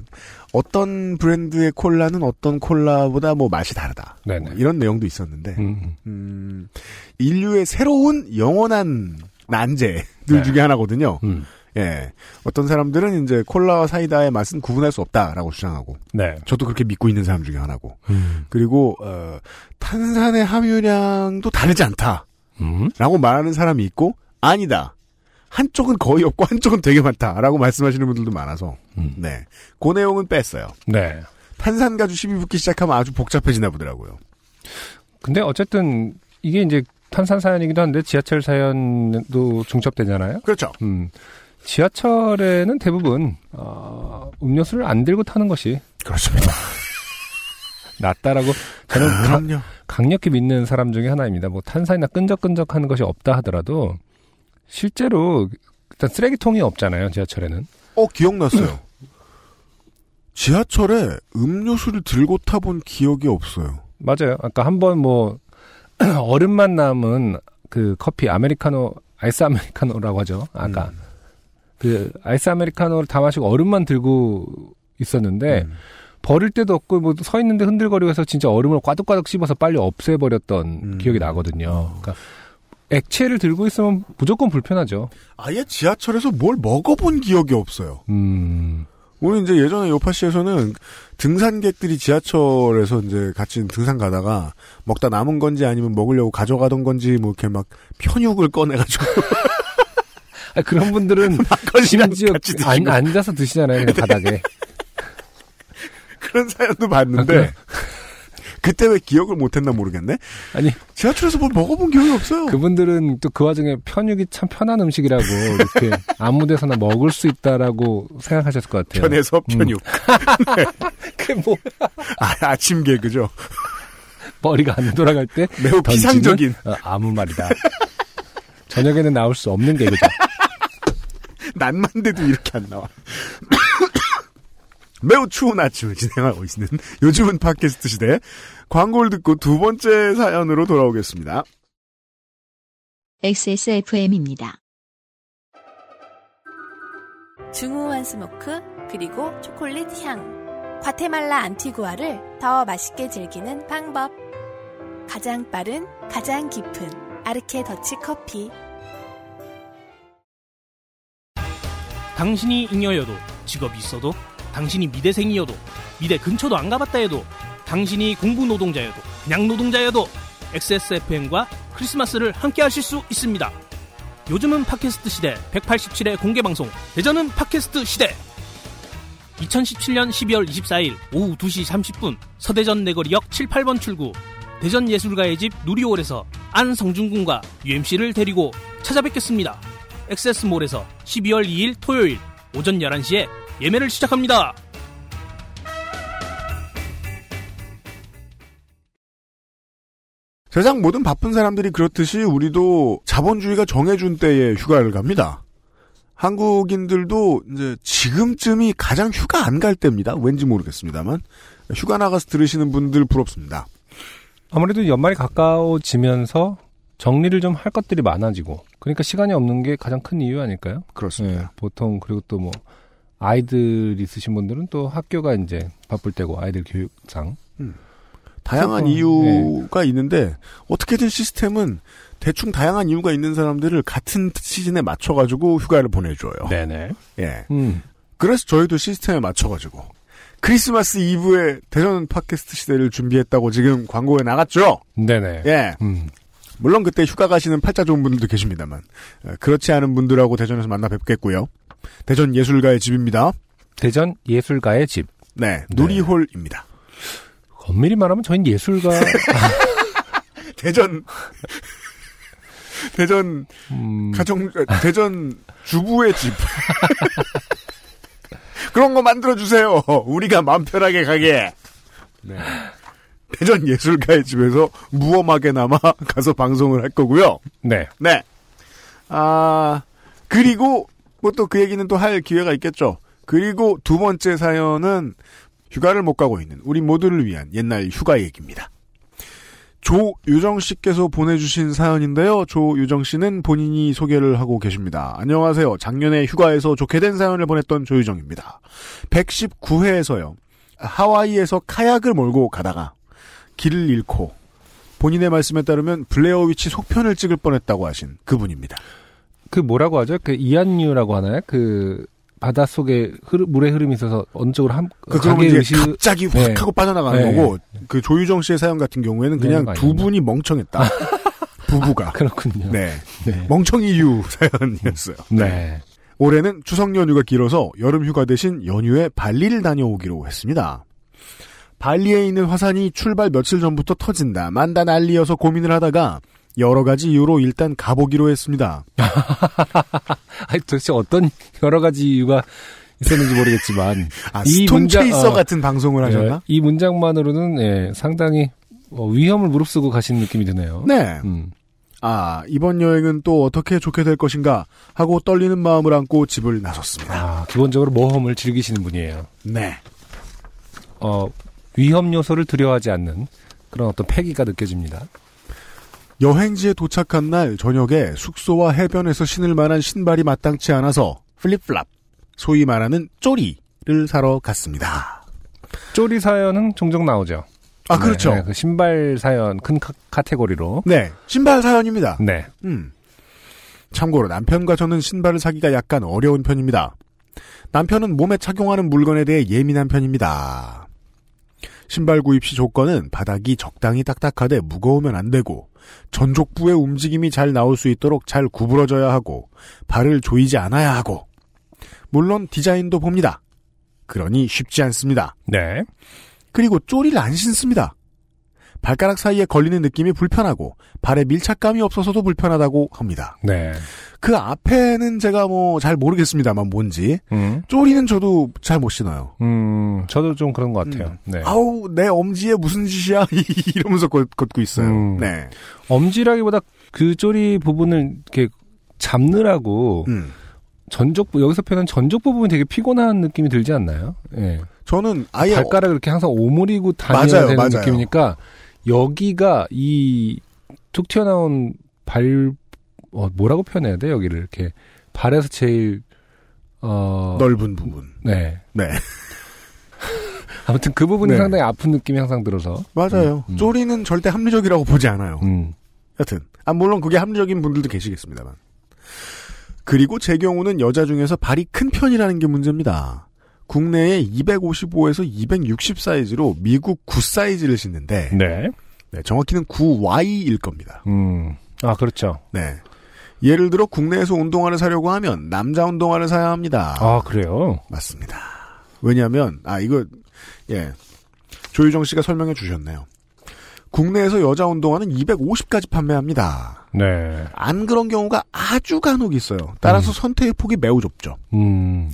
어떤 브랜드의 콜라는 어떤 콜라보다 뭐 맛이 다르다. 네네. 뭐 이런 내용도 있었는데, 음. 음, 인류의 새로운 영원한 난제들 네. 중에 하나거든요. 음. 예. 어떤 사람들은 이제 콜라와 사이다의 맛은 구분할 수 없다라고 주장하고, 네. 저도 그렇게 믿고 있는 사람 중에 하나고, 음. 그리고, 어, 탄산의 함유량도 다르지 않다 라고 음. 말하는 사람이 있고, 아니다. 한쪽은 거의 없고 한쪽은 되게 많다라고 말씀하시는 분들도 많아서, 음. 네. 그 내용은 뺐어요. 네. 탄산 가주 시비 붙기 시작하면 아주 복잡해지나 보더라고요. 근데 어쨌든 이게 이제 탄산 사연이기도 한데 지하철 사연도 중첩되잖아요. 그렇죠. 음. 지하철에는 대부분 어, 음료수를 안 들고 타는 것이 그렇습니다. 낫다라고 저는 가- 그럼요. 강력히 믿는 사람 중에 하나입니다. 뭐 탄산이나 끈적끈적하는 것이 없다 하더라도 실제로 일단 쓰레기통이 없잖아요. 지하철에는. 어, 기억났어요. 지하철에 음료수를 들고 타본 기억이 없어요. 맞아요. 아까 한 번 뭐 얼음만 남은 그 커피 아메리카노 아이스 아메리카노라고 하죠. 아까 음. 그 아이스 아메리카노를 다 마시고 얼음만 들고 있었는데 음. 버릴 데도 없고 뭐 서 있는데 흔들거리고 해서 진짜 얼음을 꽈둑꽈둑 씹어서 빨리 없애버렸던 음. 기억이 나거든요. 그러니까 액체를 들고 있으면 무조건 불편하죠. 아예 지하철에서 뭘 먹어본 기억이 없어요. 음, 우리 이제 예전에 요파시에서는 등산객들이 지하철에서 이제 같이 등산 가다가 먹다 남은 건지 아니면 먹으려고 가져가던 건지 뭐 이렇게 막 편육을 꺼내가지고 아, 그런 분들은 심지어 안, 앉아서 드시잖아요. 바닥에. 그런 사연도 아, 봤는데 그래? 그때 왜 기억을 못했나 모르겠네. 아니 지하철에서 뭘 먹어본 기억이 없어요. 그분들은 또 그 와중에 편육이 참 편한 음식이라고 이렇게 아무 데서나 먹을 수 있다라고 생각하셨을 것 같아요. 편에서 편육. 그게 뭐 아, 아침 개그죠. 머리가 안 돌아갈 때 매우 피상적인 어, 아무 말이다. 저녁에는 나올 수 없는 개그죠. 낮만 돼도 이렇게 안 나와. 매우 추운 아침을 진행하고 있는 요즘은 팟캐스트 시대 광고를 듣고 두 번째 사연으로 돌아오겠습니다. XSFM입니다. 중후한 smoke 그리고 초콜릿 향 과테말라 안티구아를 더 맛있게 즐기는 방법 가장 빠른 가장 깊은 아르케 더치 커피 당신이 잉여여도 직업이 있어도 당신이 미대생이어도 미대 근처도 안 가봤다 해도 당신이 공부 노동자여도 그냥 노동자여도 XSFM과 크리스마스를 함께 하실 수 있습니다. 요즘은 팟캐스트 시대 187회 공개 방송 대전은 팟캐스트 시대 2017년 12월 24일 오후 2시 30분 서대전 내거리역 7, 8번 출구 대전 예술가의 집 누리홀에서 안성준 군과 UMC를 데리고 찾아뵙겠습니다. 엑세스몰에서 12월 2일 토요일 오전 11시에 예매를 시작합니다. 세상 모든 바쁜 사람들이 그렇듯이 우리도 자본주의가 정해준 때에 휴가를 갑니다. 한국인들도 이제 지금쯤이 가장 휴가 안 갈 때입니다. 왠지 모르겠습니다만 휴가 나가서 들으시는 분들 부럽습니다. 아무래도 연말이 가까워지면서 정리를 좀 할 것들이 많아지고 그러니까 시간이 없는 게 가장 큰 이유 아닐까요? 그렇습니다. 네, 보통 그리고 또 뭐 아이들 있으신 분들은 또 학교가 이제 바쁠 때고 아이들 교육상 다양한 이유가 있는데 어떻게든 시스템은 대충 다양한 이유가 있는 사람들을 같은 시즌에 맞춰가지고 휴가를 보내줘요. 네네. 예. 음. 그래서 저희도 시스템에 맞춰가지고 크리스마스 이브에 대전 팟캐스트 시대를 준비했다고 지금 광고에 나갔죠. 네네. 예. 음. 물론 그때 휴가 가시는 팔자 좋은 분들도 계십니다만 어, 그렇지 않은 분들하고 대전에서 만나 뵙겠고요. 대전 예술가의 집입니다. 대전 예술가의 집. 네, 누리홀입니다. 엄밀히 말하면 저희는 예술가 대전 대전 음, 가정 어, 대전 주부의 집 그런 거 만들어 주세요. 우리가 마음 편하게 가게. 네. 대전 예술가의 집에서 무엄하게나마 가서 방송을 할 거고요. 네. 네. 아, 그리고 뭐 또 그 얘기는 또 할 기회가 있겠죠. 그리고 두 번째 사연은 휴가를 못 가고 있는 우리 모두를 위한 옛날 휴가 얘기입니다. 조유정 씨께서 보내주신 사연인데요. 조유정 씨는 본인이 소개를 하고 계십니다. 안녕하세요. 작년에 휴가에서 좋게 된 사연을 보냈던 조유정입니다. 119회에서요. 하와이에서 카약을 몰고 가다가 길을 잃고 본인의 말씀에 따르면 블레어 위치 속편을 찍을 뻔했다고 하신 그분입니다. 그 뭐라고 하죠? 그 이안류라고 하나요? 그 바닷속에 흐르, 물의 흐름이 있어서 어느 쪽으로 한그 그러면 이제 의식 갑자기 확 네. 하고 빠져나가는 네. 거고 그 조유정 씨의 사연 같은 경우에는 그냥 네, 두. 분이 멍청했다. 부부가. 그렇군요. 네. 네. 멍청이 유 사연이었어요. 네. 올해는 추석 연휴가 길어서 여름 휴가 대신 연휴에 발리를 다녀오기로 했습니다. 발리에 있는 화산이 출발 며칠 전부터 터진다, 만다 난리여서 고민을 하다가 여러 가지 이유로 일단 가보기로 했습니다. 아니 도대체 어떤 여러 가지 이유가 있었는지 모르겠지만 아, 이 문장- 어. 같은 방송을 하셨나? 예, 이 문장만으로는 예, 상당히 어, 위험을 무릅쓰고 가신 느낌이 드네요. 네. 음. 아, 이번 여행은 또 어떻게 좋게 될 것인가 하고 떨리는 마음을 안고 집을 나섰습니다. 아, 기본적으로 모험을 즐기시는 분이에요. 네. 어, 위험 요소를 두려워하지 않는 그런 어떤 패기가 느껴집니다. 여행지에 도착한 날 저녁에 숙소와 해변에서 신을 만한 신발이 마땅치 않아서 플립플랍, 소위 말하는 쪼리를 사러 갔습니다. 쪼리 사연은 종종 나오죠. 아, 그렇죠. 네, 그 신발 사연 큰 카, 카테고리로. 네, 신발 사연입니다. 네. 음. 참고로 남편과 저는 신발을 사기가 약간 어려운 편입니다. 남편은 몸에 착용하는 물건에 대해 예민한 편입니다. 신발 구입 시 조건은 바닥이 적당히 딱딱하되 무거우면 안 되고 전족부의 움직임이 잘 나올 수 있도록 잘 구부러져야 하고 발을 조이지 않아야 하고 물론 디자인도 봅니다. 그러니 쉽지 않습니다. 네. 그리고 쪼리를 안 신습니다. 발가락 사이에 걸리는 느낌이 불편하고 발에 밀착감이 없어서도 불편하다고 합니다. 네. 그 앞에는 제가 뭐 잘 모르겠습니다만 뭔지 음. 쪼리는 저도 잘 못 신어요. 음, 저도 좀 그런 것 같아요. 네. 아우 내 엄지에 무슨 짓이야 이러면서 걷, 고 있어요. 음. 네. 엄지라기보다 그 쪼리 부분을 이렇게 잡느라고 음. 전족부 여기서 표현한 전족 부분이 되게 피곤한 느낌이 들지 않나요? 예. 저는 아예 발가락을 이렇게 항상 오므리고 다녀야 맞아요, 되는 맞아요. 느낌이니까 여기가 이 툭 튀어나온 발 어, 뭐라고 표현해야 돼 여기를 이렇게 발에서 제일 어 넓은 부분. 네 네. 아무튼 그 부분이 네. 상당히 아픈 느낌이 항상 들어서 맞아요. 음, 음. 쪼리는 절대 합리적이라고 보지 않아요. 음. 여튼 아 물론 그게 합리적인 분들도 계시겠습니다만. 그리고 제 경우는 여자 중에서 발이 큰 편이라는 게 문제입니다. 국내에 255에서 260 사이즈로 미국 9 사이즈를 신는데 네. 네, 정확히는 9Y일 겁니다. 음. 아 그렇죠. 네. 예를 들어 국내에서 운동화를 사려고 하면 남자 운동화를 사야 합니다. 아 그래요. 맞습니다. 왜냐하면 아 이거 예 조유정 씨가 설명해 주셨네요. 국내에서 여자 운동화는 250까지 판매합니다. 네. 안 그런 경우가 아주 간혹 있어요. 따라서 선택의 폭이 매우 좁죠. 음.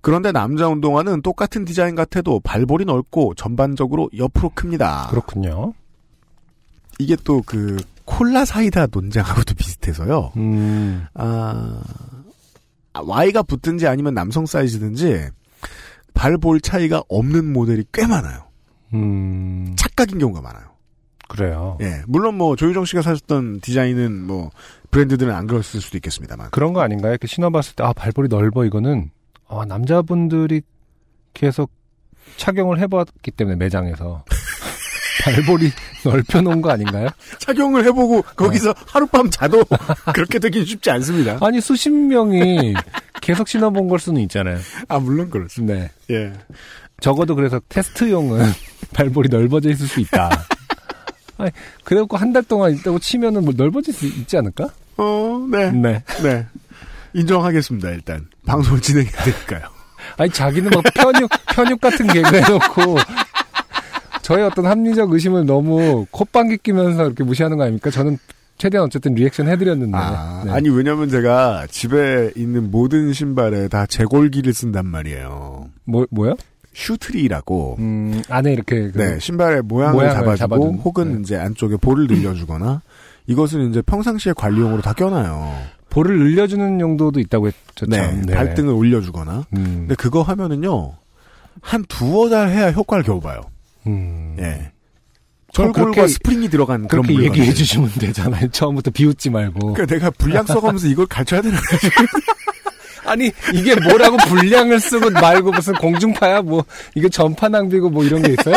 그런데 남자 운동화는 똑같은 디자인 같아도 발볼이 넓고 전반적으로 옆으로 큽니다. 그렇군요. 이게 또 그 콜라 사이다 논쟁하고도 비슷해서요. 음. 아, 아, Y가 붙든지 아니면 남성 사이즈든지 발볼 차이가 없는 모델이 꽤 많아요. 음. 착각인 경우가 많아요. 그래요. 예, 물론 뭐 조유정 씨가 사셨던 디자인은 뭐 브랜드들은 안 그랬을 수도 있겠습니다만. 그런 거 아닌가요? 이렇게 신어봤을 때, 아, 발볼이 넓어, 이거는, 아, 남자분들이 계속 착용을 해봤기 때문에, 매장에서. 발볼이 넓혀놓은 거 아닌가요? 착용을 해보고 거기서 하룻밤 자도 그렇게 되긴 쉽지 않습니다. 아니, 수십 명이 계속 신어본 걸 수는 있잖아요. 아 물론 그렇습니다. 네. 예. 적어도 그래서 테스트용은 발볼이 넓어져 있을 수 있다. 아니, 그래갖고 한 달 동안 있다고 치면은 뭐 넓어질 수 있지 않을까? 어, 네, 네. 네. 인정하겠습니다. 일단 방송을 진행해야 되니까요. 아니 자기는 막 편육 편육 같은 개그 해놓고 저의 어떤 합리적 의심을 너무 콧방귀 끼면서 이렇게 무시하는 거 아닙니까? 저는 최대한 어쨌든 리액션 해드렸는데. 아, 네. 아니 왜냐면 제가 집에 있는 모든 신발에 다 제골기를 쓴단 말이에요. 뭐 뭐요? shoe tree라고 음, 안에 이렇게 그 네, 신발의 모양을, 모양을 잡아주고 잡아준, 혹은 네. 이제 안쪽에 볼을 늘려주거나 이것은 이제 평상시에 관리용으로 다 껴놔요. 볼을 늘려주는 용도도 있다고 했죠. 네, 참. 발등을 올려주거나. 음, 근데 그거 하면은요 한 두어 달 해야 효과를 겨우 봐요. 음. 예. 철골과 스프링이 들어간 그런 그렇게 물건. 얘기해 주시면 되잖아요. 처음부터 비웃지 말고. 그러니까 내가 분량 써가면서 이걸 가르쳐야 되나? 아니 이게 뭐라고 분량을 쓰고 말고 무슨 공중파야 뭐 이게 전파 낭비고 뭐 이런 게 있어요?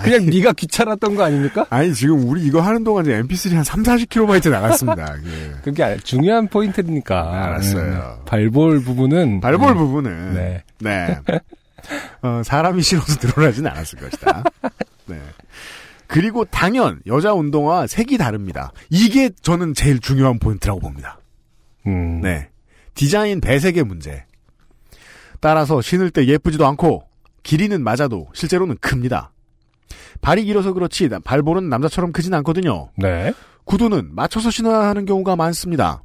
그냥 네가 귀찮았던 거 아닙니까? 아니 지금 우리 이거 하는 동안 이제 MP3 한 3, 40kB 나갔습니다. 예. 그게 아- 중요한 포인트니까. 알았어요. 네. 발볼 부분은 발볼 음, 부분은 네. 네. 어, 사람이 신어서 늘어나진 않았을 것이다. 네. 그리고 당연 여자 운동화 색이 다릅니다. 이게 저는 제일 중요한 포인트라고 봅니다. 음. 네. 디자인 배색의 문제. 따라서 신을 때 예쁘지도 않고 길이는 맞아도 실제로는 큽니다. 발이 길어서 그렇지 발볼은 남자처럼 크진 않거든요. 네. 구두는 맞춰서 신어야 하는 경우가 많습니다.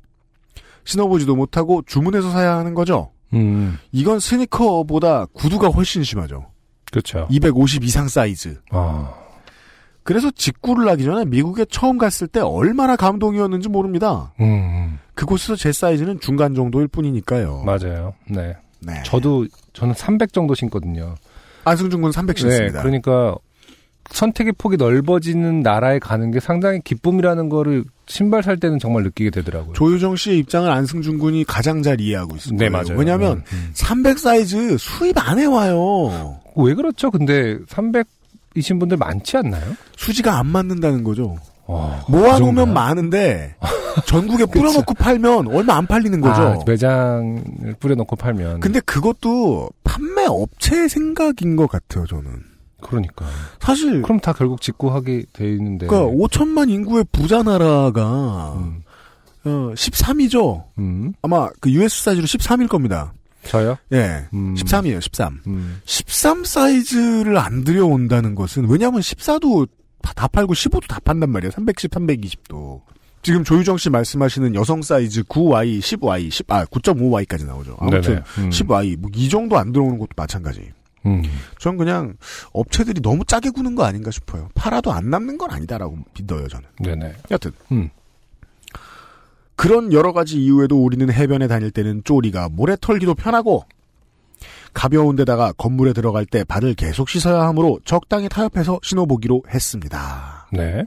신어보지도 못하고 주문해서 사야 하는 거죠. 음. 이건 sneaker보다 구두가 훨씬 심하죠. 그렇죠. 250 이상 사이즈. 아. 그래서 직구를 하기 전에 미국에 처음 갔을 때 얼마나 감동이었는지 모릅니다. 음. 그곳에서 제 사이즈는 중간 정도일 뿐이니까요. 맞아요. 네. 네. 저도 저는 300 정도 신거든요. 안승준 군300 네. 신습니다. 그러니까 선택의 폭이 넓어지는 나라에 가는 게 상당히 기쁨이라는 거를 신발 살 때는 정말 느끼게 되더라고요. 조유정 씨의 입장을 안승준 군이 가장 잘 이해하고 있습니다. 네, 맞아요. 왜냐하면 음, 음. 300 사이즈 수입 안 해와요. 왜 그렇죠? 근데 300이신 분들 많지 않나요? 수지가 안 맞는다는 거죠. 어, 모아놓으면 그? 많은데 전국에 뿌려놓고 팔면 얼마 안 팔리는 거죠. 아, 매장을 뿌려놓고 팔면. 근데 그것도 판매 업체의 생각인 것 같아요, 저는. 그러니까. 사실 그럼 다 결국 직구하게 돼 있는데. 그러니까 5천만 인구의 부자 나라가 음. 어, 13이죠. 음. 아마 그 US 사이즈로 13일 겁니다. 저요? 예. 음. 13이에요, 13. 음. 13 사이즈를 안 들여온다는 것은 왜냐하면 14도 다 팔고 15도 다 판단 말이에요. 310, 320도. 지금 조유정 씨 말씀하시는 여성 사이즈 9Y, 10Y, 10, 아, 9.5Y까지 나오죠. 아무튼 네네. 음. 10Y, 뭐 이 정도 안 들어오는 것도 마찬가지. 음. 전 그냥 업체들이 너무 짜게 구는 거 아닌가 싶어요. 팔아도 안 남는 건 아니다라고 믿어요, 저는. 네네. 여튼. 음. 그런 여러 가지 이유에도 우리는 해변에 다닐 때는 쪼리가 모래 털기도 편하고 가벼운 데다가 건물에 들어갈 때 발을 계속 씻어야 하므로 적당히 타협해서 신어보기로 했습니다. 네.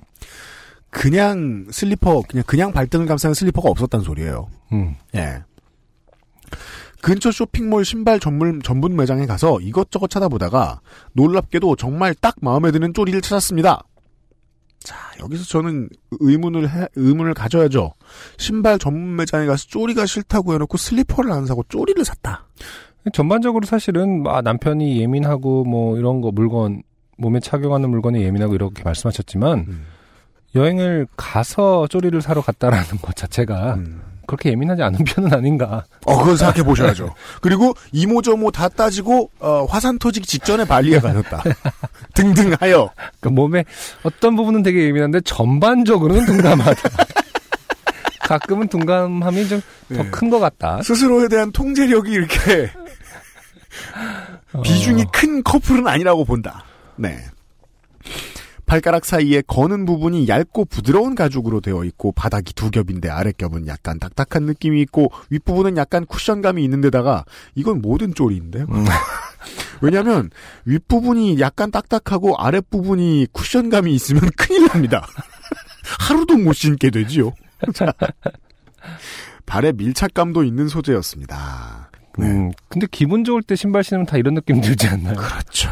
그냥 슬리퍼, 그냥 그냥 발등을 감싸는 슬리퍼가 없었단 소리예요. 음. 예. 근처 쇼핑몰 신발 전문, 전문 매장에 가서 이것저것 찾아보다가 놀랍게도 정말 딱 마음에 드는 쪼리를 찾았습니다. 자, 여기서 저는 의문을 해, 의문을 가져야죠. 신발 전문 매장에 가서 쪼리가 싫다고 해놓고 슬리퍼를 안 사고 쪼리를 샀다. 전반적으로 사실은 아, 남편이 예민하고 뭐 이런 거 물건 몸에 착용하는 물건에 예민하고 이렇게 말씀하셨지만 음. 여행을 가서 쪼리를 사러 갔다라는 것 자체가 음. 그렇게 예민하지 않은 편은 아닌가. 어, 그건 생각해 보셔야죠. 그리고 이모저모 다 따지고 어, 화산 터지기 직전에 발리에 가셨다. 등등하여 그 몸에 어떤 부분은 되게 예민한데 전반적으로는 둔감하다. 가끔은 둔감함이 좀더 네. 큰것 같다. 스스로에 대한 통제력이 이렇게 비중이 어, 큰 커플은 아니라고 본다. 네. 발가락 사이에 거는 부분이 얇고 부드러운 가죽으로 되어 있고 바닥이 두 겹인데 아랫겹은 약간 딱딱한 느낌이 있고 윗부분은 약간 쿠션감이 있는데다가 이건 모든 쪼리인데 음. 왜냐하면 윗부분이 약간 딱딱하고 아랫부분이 쿠션감이 있으면 큰일 납니다. 하루도 못 신게 되지요. 자, 발에 밀착감도 있는 소재였습니다. 네. 음, 근데 기분 좋을 때 신발 신으면 다 이런 느낌 들지 않나요? 그렇죠.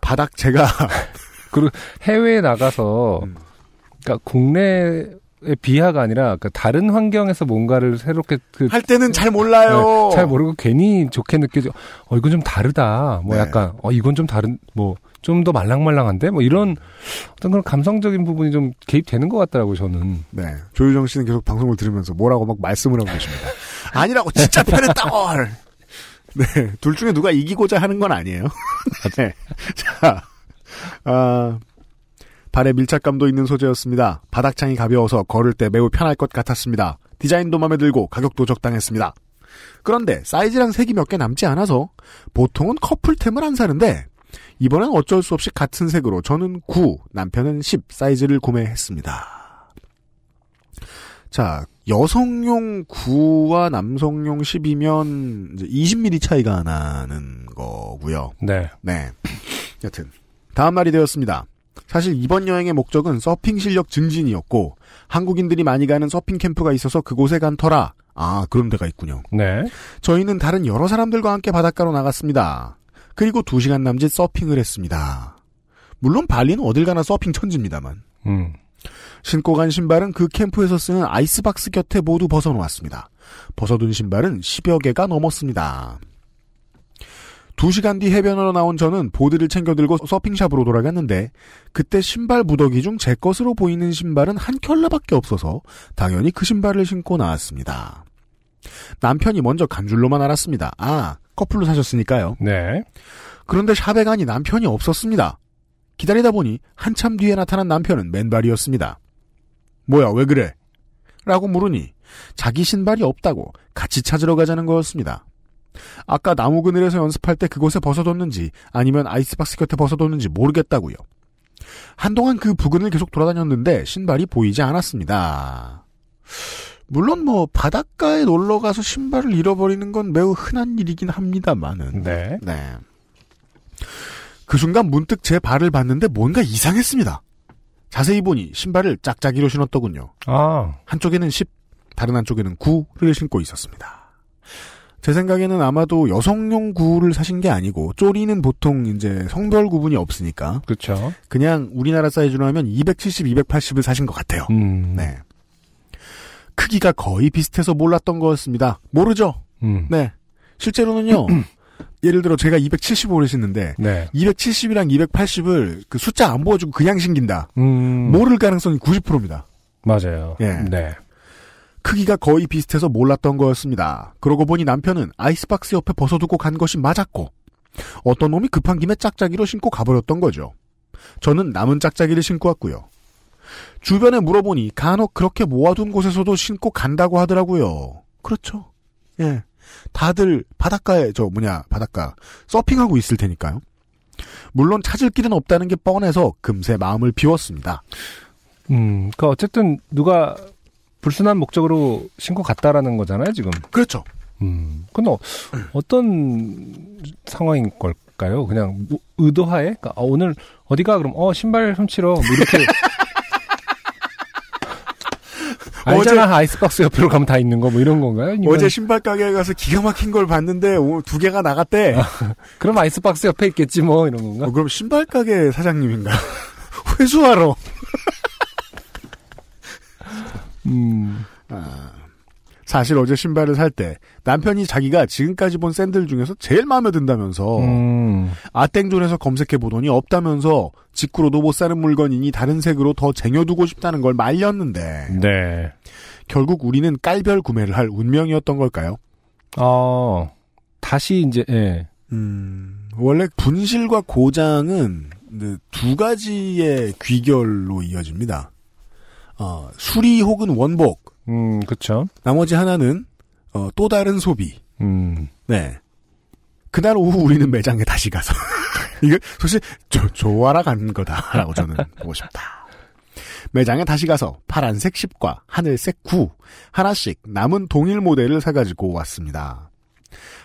바닥 제가 해외에 나가서 음. 그러니까 국내의 비하가 아니라 그 다른 환경에서 뭔가를 새롭게 그 할 때는 잘 몰라요. 네, 잘 모르고 괜히 좋게 느껴져. 어 이건 좀 다르다. 뭐 네. 약간 어 이건 좀 다른 뭐 좀 더 말랑말랑한데 뭐 이런 어떤 그런 감성적인 부분이 좀 개입되는 것 같더라고요 저는. 네. 조유정 씨는 계속 방송을 들으면서 뭐라고 막 말씀을 하고 계십니다. 아니라고 진짜 편했다고. 네. 둘 중에 누가 이기고자 하는 건 아니에요. 네. 자, 아, 발에 밀착감도 있는 소재였습니다. 바닥창이 가벼워서 걸을 때 매우 편할 것 같았습니다. 디자인도 마음에 들고 가격도 적당했습니다. 그런데 사이즈랑 색이 몇 개 남지 않아서 보통은 커플템을 안 사는데 이번엔 어쩔 수 없이 같은 색으로 저는 9, 남편은 10 사이즈를 구매했습니다. 자, 여성용 9와 남성용 10이면 20mm 차이가 나는 거고요. 네. 네. 여튼 다음 날이 되었습니다. 사실 이번 여행의 목적은 서핑 실력 증진이었고 한국인들이 많이 가는 서핑 캠프가 있어서 그곳에 간 터라 아 그런 데가 있군요. 네. 저희는 다른 여러 사람들과 함께 바닷가로 나갔습니다. 그리고 2시간 남짓 서핑을 했습니다. 물론 발리는 어딜 가나 서핑 천지입니다만 음. 신고 간 신발은 그 캠프에서 쓰는 아이스박스 곁에 모두 벗어놓았습니다. 벗어둔 신발은 10여 개가 넘었습니다. 2시간 뒤 해변으로 나온 저는 보드를 챙겨 들고 서핑샵으로 돌아갔는데 그때 신발 무더기 중 제 것으로 보이는 신발은 한 켤레밖에 없어서 당연히 그 신발을 신고 나왔습니다. 남편이 먼저 간 줄로만 알았습니다. 아, 커플로 사셨으니까요. 네. 그런데 샵에 가니 남편이 없었습니다. 기다리다 보니 한참 뒤에 나타난 남편은 맨발이었습니다. 뭐야, 왜 그래? 라고 물으니 자기 신발이 없다고 같이 찾으러 가자는 거였습니다. 아까 나무 그늘에서 연습할 때 그곳에 벗어뒀는지 아니면 아이스박스 곁에 벗어뒀는지 모르겠다고요. 한동안 그 부근을 계속 돌아다녔는데 신발이 보이지 않았습니다. 물론 뭐 바닷가에 놀러 가서 신발을 잃어버리는 건 매우 흔한 일이긴 합니다만은 네. 네. 그 순간 문득 제 발을 봤는데 뭔가 이상했습니다. 자세히 보니 신발을 짝짝이로 신었더군요. 아. 한쪽에는 10, 다른 한쪽에는 9를 신고 있었습니다. 제 생각에는 아마도 여성용 9를 사신 게 아니고 쪼리는 보통 이제 성별 구분이 없으니까 그렇죠. 그냥 우리나라 사이즈로 하면 270, 280을 사신 것 같아요. 음. 네. 크기가 거의 비슷해서 몰랐던 거였습니다. 모르죠? 음. 네. 실제로는요. 예를 들어 제가 275를 신는데 네. 270이랑 280을 그 숫자 안 보여주고 그냥 신긴다. 음. 모를 가능성이 90%입니다. 맞아요. 예. 네. 크기가 거의 비슷해서 몰랐던 거였습니다. 그러고 보니 남편은 아이스박스 옆에 벗어두고 간 것이 맞았고 어떤 놈이 급한 김에 짝짝이로 신고 가버렸던 거죠. 저는 남은 짝짝이를 신고 왔고요. 주변에 물어보니 간혹 그렇게 모아둔 곳에서도 신고 간다고 하더라고요. 그렇죠. 예. 다들 바닷가에 저 뭐냐 바닷가 서핑하고 있을 테니까요. 물론 찾을 길은 없다는 게 뻔해서 금세 마음을 비웠습니다. 음. 그 어쨌든 누가 불순한 목적으로 신고 갔다라는 거잖아요, 지금. 그렇죠. 음. 근데 어, 어떤 상황인 걸까요? 그냥 뭐 의도하에 그러니까 어, 오늘 어디가 그럼 어 신발 훔치러 뭐 이렇게 알잖아 아이스박스 옆으로 가면 다 있는 거 뭐 이런 건가요? 아니면 어제 신발 가게에 가서 기가 막힌 걸 봤는데 두 개가 나갔대. 그럼 아이스박스 옆에 있겠지 뭐 이런 건가? 어, 그럼 신발 가게 사장님인가? 회수하러. 음. 아, 사실 어제 신발을 살 때 남편이 자기가 지금까지 본 샌들 중에서 제일 마음에 든다면서 음. 아땡존에서 검색해 보더니 없다면서 직구로도 못 사는 물건이니 다른 색으로 더 쟁여두고 싶다는 걸 말렸는데 네. 결국 우리는 깔별 구매를 할 운명이었던 걸까요? 어. 다시 이제 예. 음, 원래 분실과 고장은 두 가지의 귀결로 이어집니다. 어, 수리 혹은 원복, 음, 그쵸. 나머지 하나는 어, 또 다른 소비. 음. 네. 그날 오후 우리는 매장에 다시 가서 이거 사실 조, 조화라 간 거다라고 저는 보고 싶다. 매장에 다시 가서 파란색 10과 하늘색 9 하나씩 남은 동일 모델을 사가지고 왔습니다.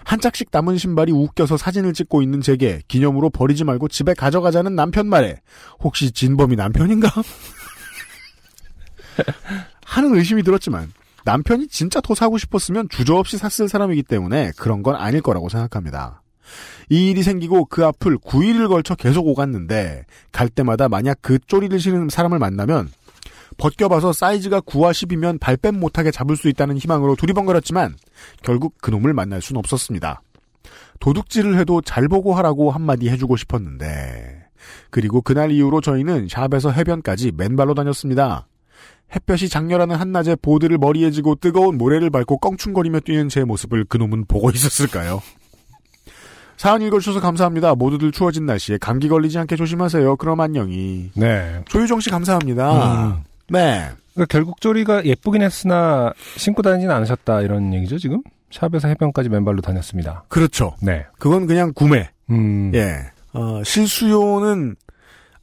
한 짝씩 남은 신발이 웃겨서 사진을 찍고 있는 제게 기념으로 버리지 말고 집에 가져가자는 남편 말에 혹시 진범이 남편인가? 하는 의심이 들었지만 남편이 진짜 더 사고 싶었으면 주저없이 샀을 사람이기 때문에 그런 건 아닐 거라고 생각합니다. 이 일이 생기고 그 앞을 9일을 걸쳐 계속 오갔는데 갈 때마다 만약 그 쪼리를 신은 사람을 만나면 벗겨봐서 사이즈가 9와 10이면 발뺌 못하게 잡을 수 있다는 희망으로 두리번거렸지만 결국 그놈을 만날 순 없었습니다. 도둑질을 해도 잘 보고 하라고 한마디 해주고 싶었는데 그리고 그날 이후로 저희는 샵에서 해변까지 맨발로 다녔습니다. 햇볕이 장렬하는 한낮에 보드를 머리에 지고 뜨거운 모래를 밟고 껑충거리며 뛰는 제 모습을 그놈은 보고 있었을까요? 사연 읽어주셔서 감사합니다. 모두들 추워진 날씨에 감기 걸리지 않게 조심하세요. 그럼 안녕히. 네. 조유정 씨 감사합니다. 음. 네. 그러니까 결국 쪼리가 예쁘긴 했으나 신고 다니진 않으셨다 이런 얘기죠 지금? 샵에서 해변까지 맨발로 다녔습니다. 그렇죠. 네. 그건 그냥 구매. 음. 예. 어, 실수요는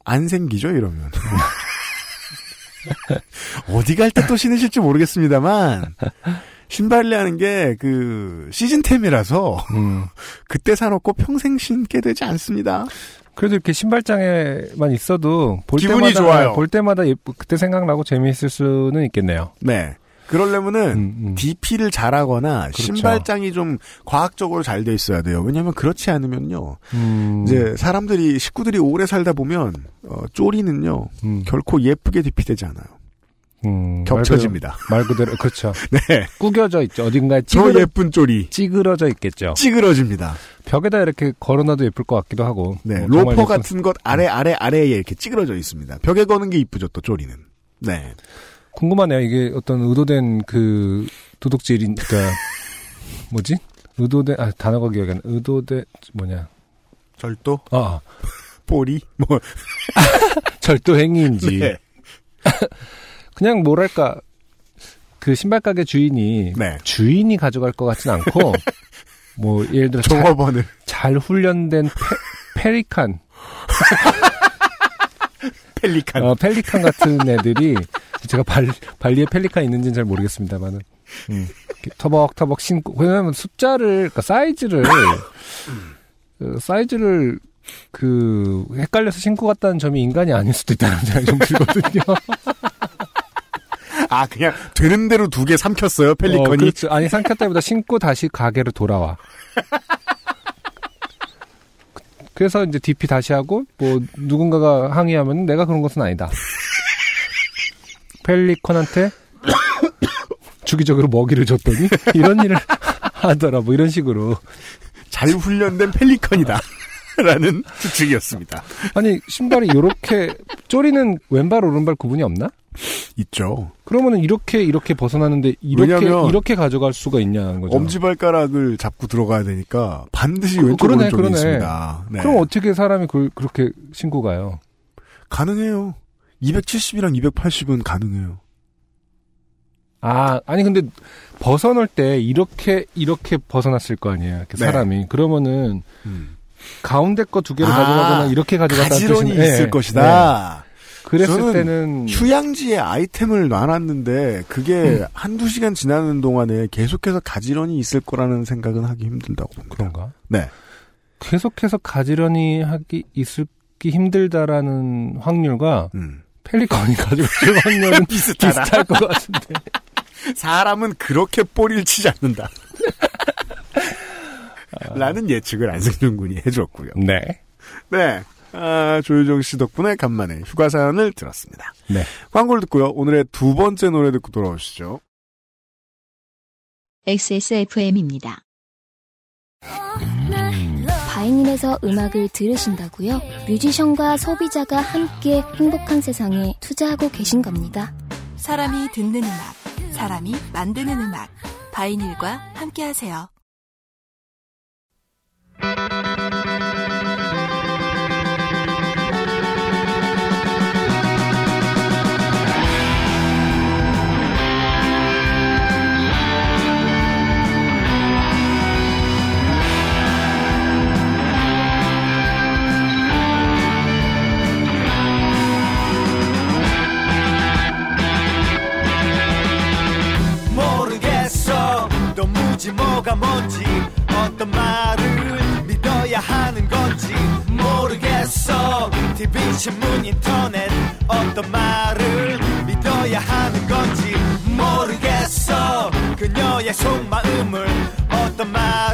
안 생기죠, 이러면. 어디 갈 때 또 신으실지 모르겠습니다만, 신발이라는 게, 그, 시즌템이라서, 음. 그때 사놓고 평생 신게 되지 않습니다. 그래도 이렇게 신발장에만 있어도 볼 기분이 때마다 좋아요. 볼 때마다 예쁘, 그때 생각나고 재미있을 수는 있겠네요. 네. 그러려면은, 음, 음. DP를 잘하거나, 그렇죠. 신발장이 좀 과학적으로 잘 돼 있어야 돼요. 왜냐면 그렇지 않으면요. 음, 이제 사람들이, 식구들이 오래 살다 보면, 어, 쪼리는요, 음, 결코 예쁘게 DP되지 않아요. 음, 겹쳐집니다. 말 그대로, 말 그대로 그렇죠. 네. 구겨져 있죠. 어딘가에 저 찌그러, 예쁜 쪼리. 찌그러져 있겠죠. 찌그러집니다. 벽에다 이렇게 걸어놔도 예쁠 것 같기도 하고. 네, 뭐 로퍼 예쁜- 같은 것 아래 아래 아래에 이렇게 찌그러져 있습니다. 벽에 거는 게 이쁘죠, 또 쪼리는. 네. 궁금하네요. 이게 어떤 의도된 그 도둑질인, 그니까, 뭐지? 의도된, 아, 단어가 기억이 안 나. 의도된, 뭐냐. 절도, 아, 꼬리, 뭐. 절도 행위인지. 네. 그냥 뭐랄까, 그 신발 가게 주인이, 네. 주인이 가져갈 것 같진 않고, 뭐, 예를 들어, 잘, 종업원을. 잘 훈련된 페, 페리칸, 펠리칸. 어, 펠리칸 같은 애들이 제가 발, 발리에 펠리칸 있는지는 잘 모르겠습니다만은 음, 터벅터벅 신고 왜냐면 숫자를 그러니까 사이즈를 그 사이즈를 그 헷갈려서 신고 갔다는 점이 인간이 아닐 수도 있다는 생각이 좀 들거든요. 아, 그냥 되는 대로 두 개 삼켰어요, 어, 펠리컨이. 그렇죠. 아니 삼켰다기보다 신고 다시 가게로 돌아와. 그래서 이제 DP 다시 하고 뭐 누군가가 항의하면 내가 그런 것은 아니다. 펠리컨한테 주기적으로 먹이를 줬더니 이런 일을 하더라 뭐 이런 식으로 잘 훈련된 펠리컨이다. 라는 추측이었습니다. 아니 신발이 이렇게 쪼리는 왼발 오른발 구분이 없나? 있죠. 그러면은 이렇게 이렇게 벗어나는데 이렇게 이렇게 가져갈 수가 있냐는 거죠. 엄지발가락을 잡고 들어가야 되니까 반드시 그- 왼쪽 그러네, 오른쪽에 그러네. 있습니다. 네. 그럼 어떻게 사람이 그, 그렇게 신고 가요? 가능해요. 270이랑 280은 가능해요. 아, 아니 근데 벗어날 때 이렇게 이렇게 벗어났을 거 아니에요. 이렇게 네. 사람이. 그러면은 음. 가운데 거 두 개를 아, 가져가거나 이렇게 가져갔다는 가지런히 뜻이네. 있을 네. 것이다. 네. 그랬을 때는 휴양지에 아이템을 놔놨는데 그게 음. 한두 시간 지나는 동안에 계속해서 가지런히 있을 거라는 생각은 하기 힘들다고 봅니다. 그런가? 네. 계속해서 가지런히 하기 있을기 힘들다라는 확률과 음. 펠리컨이 확률은 비슷하다. 비슷할 것 같은데. 사람은 그렇게 꼬리를 치지 않는다. 라는 예측을 안승준 군이 해줬고요. 네. 네. 아, 조유정 씨 덕분에 간만에 휴가 사연을 들었습니다. 네. 광고를 듣고요. 오늘의 두 번째 노래 듣고 돌아오시죠. XSFM입니다. 바이닐에서 음악을 들으신다고요? 뮤지션과 소비자가 함께 행복한 세상에 투자하고 계신 겁니다. 사람이 듣는 음악, 사람이 만드는 음악. 바이닐과 함께하세요. 도무지 뭐가 뭔지 어떤 말을 믿어야 하는 건지 모르겠어. TV 신문 인터넷 어떤 말을 믿어야 하는 건지 모르겠어. 그녀의 속마음을 어떤 말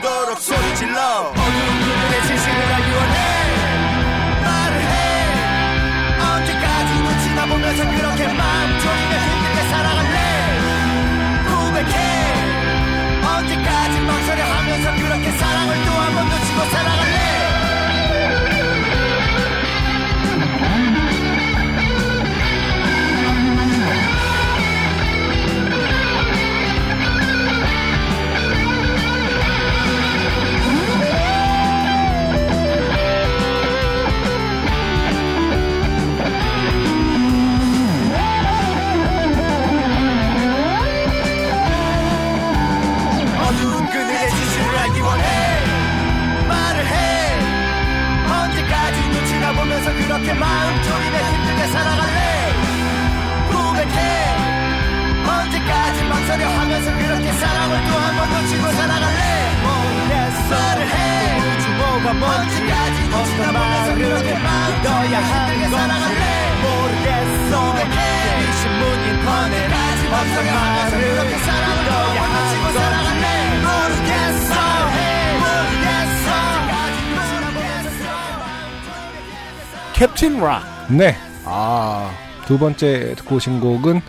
되도록 소리 질러. 이렇게 마음 졸이며 힘들게 살아갈래? 부백해. 언제까지 망설여 하면서 그렇게 사랑을 또 한 번 놓치고 살아갈래? 모르겠어? 말을 해 뭐가 뭔지 언제까지 눈치다 보면서 그렇게 마음 너야 힘들게 살아갈래? 모르겠어. 부백해. 이 신문 인터넷 언제까지 망설여 하면서 그렇게 사랑을 또 한 번 놓치고 살아갈래? 모르겠어. 캡틴 락. 네. 아, 두 번째 듣고 오신 곡은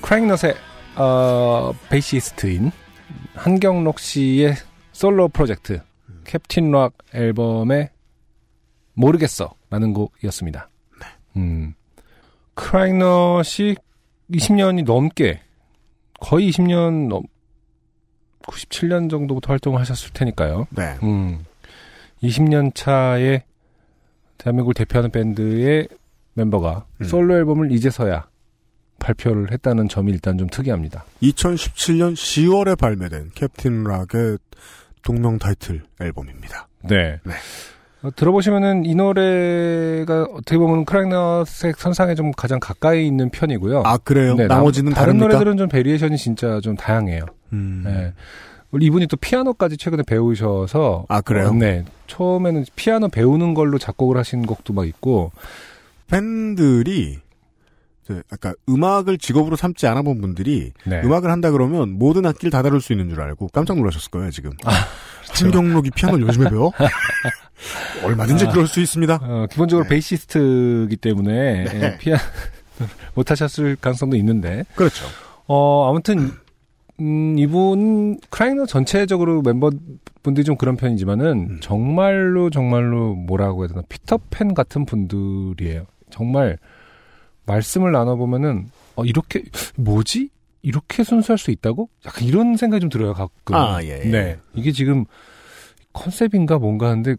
크라잉넛의 어, 베이시스트인 한경록 씨의 솔로 프로젝트 캡틴 락 앨범의 모르겠어 라는 곡이었습니다. 음. 크라잉넛이 20년이 넘게 거의 20년 넘 97년 정도부터 활동을 하셨을 테니까요. 네. 음. 20년 차에 대한민국을 대표하는 밴드의 멤버가 음. 솔로 앨범을 이제서야 발표를 했다는 점이 일단 좀 특이합니다. 2017년 10월에 발매된 캡틴 락의 동명 타이틀 앨범입니다. 네. 네. 어, 들어보시면은 이 노래가 어떻게 보면 크라잉넛의 선상에 좀 가장 가까이 있는 편이고요. 아, 그래요? 네, 나머지는 남- 다른 다릅니까? 노래들은 좀 variation이 진짜 좀 다양해요. 음. 네. 우리 이분이 또 피아노까지 최근에 배우셔서 아, 그래요? 어, 네. 처음에는 피아노 배우는 걸로 작곡을 하신 곡도 막 있고 팬들이 아까 음악을 직업으로 삼지 않아 본 분들이 네. 음악을 한다 그러면 모든 악기를 다 다룰 수 있는 줄 알고 깜짝 놀라셨을 거예요 지금. 그렇죠. 한경록이 피아노를 요즘에 배워? 얼마든지 아. 그럴 수 있습니다. 어, 기본적으로 네. 베이시스트이기 때문에 네. 예, 피아노 못하셨을 가능성도 있는데 그렇죠. 어 아무튼 음, 이분 크라잉너 전체적으로 멤버분들이 좀 그런 편이지만은 음. 정말로 정말로 뭐라고 해야 되나 피터팬 같은 분들이에요. 정말 말씀을 나눠보면은 어 이렇게 뭐지? 이렇게 순수할 수 있다고? 약간 이런 생각이 좀 들어요 가끔. 아, 예, 예. 네 이게 지금 컨셉인가 뭔가 하는데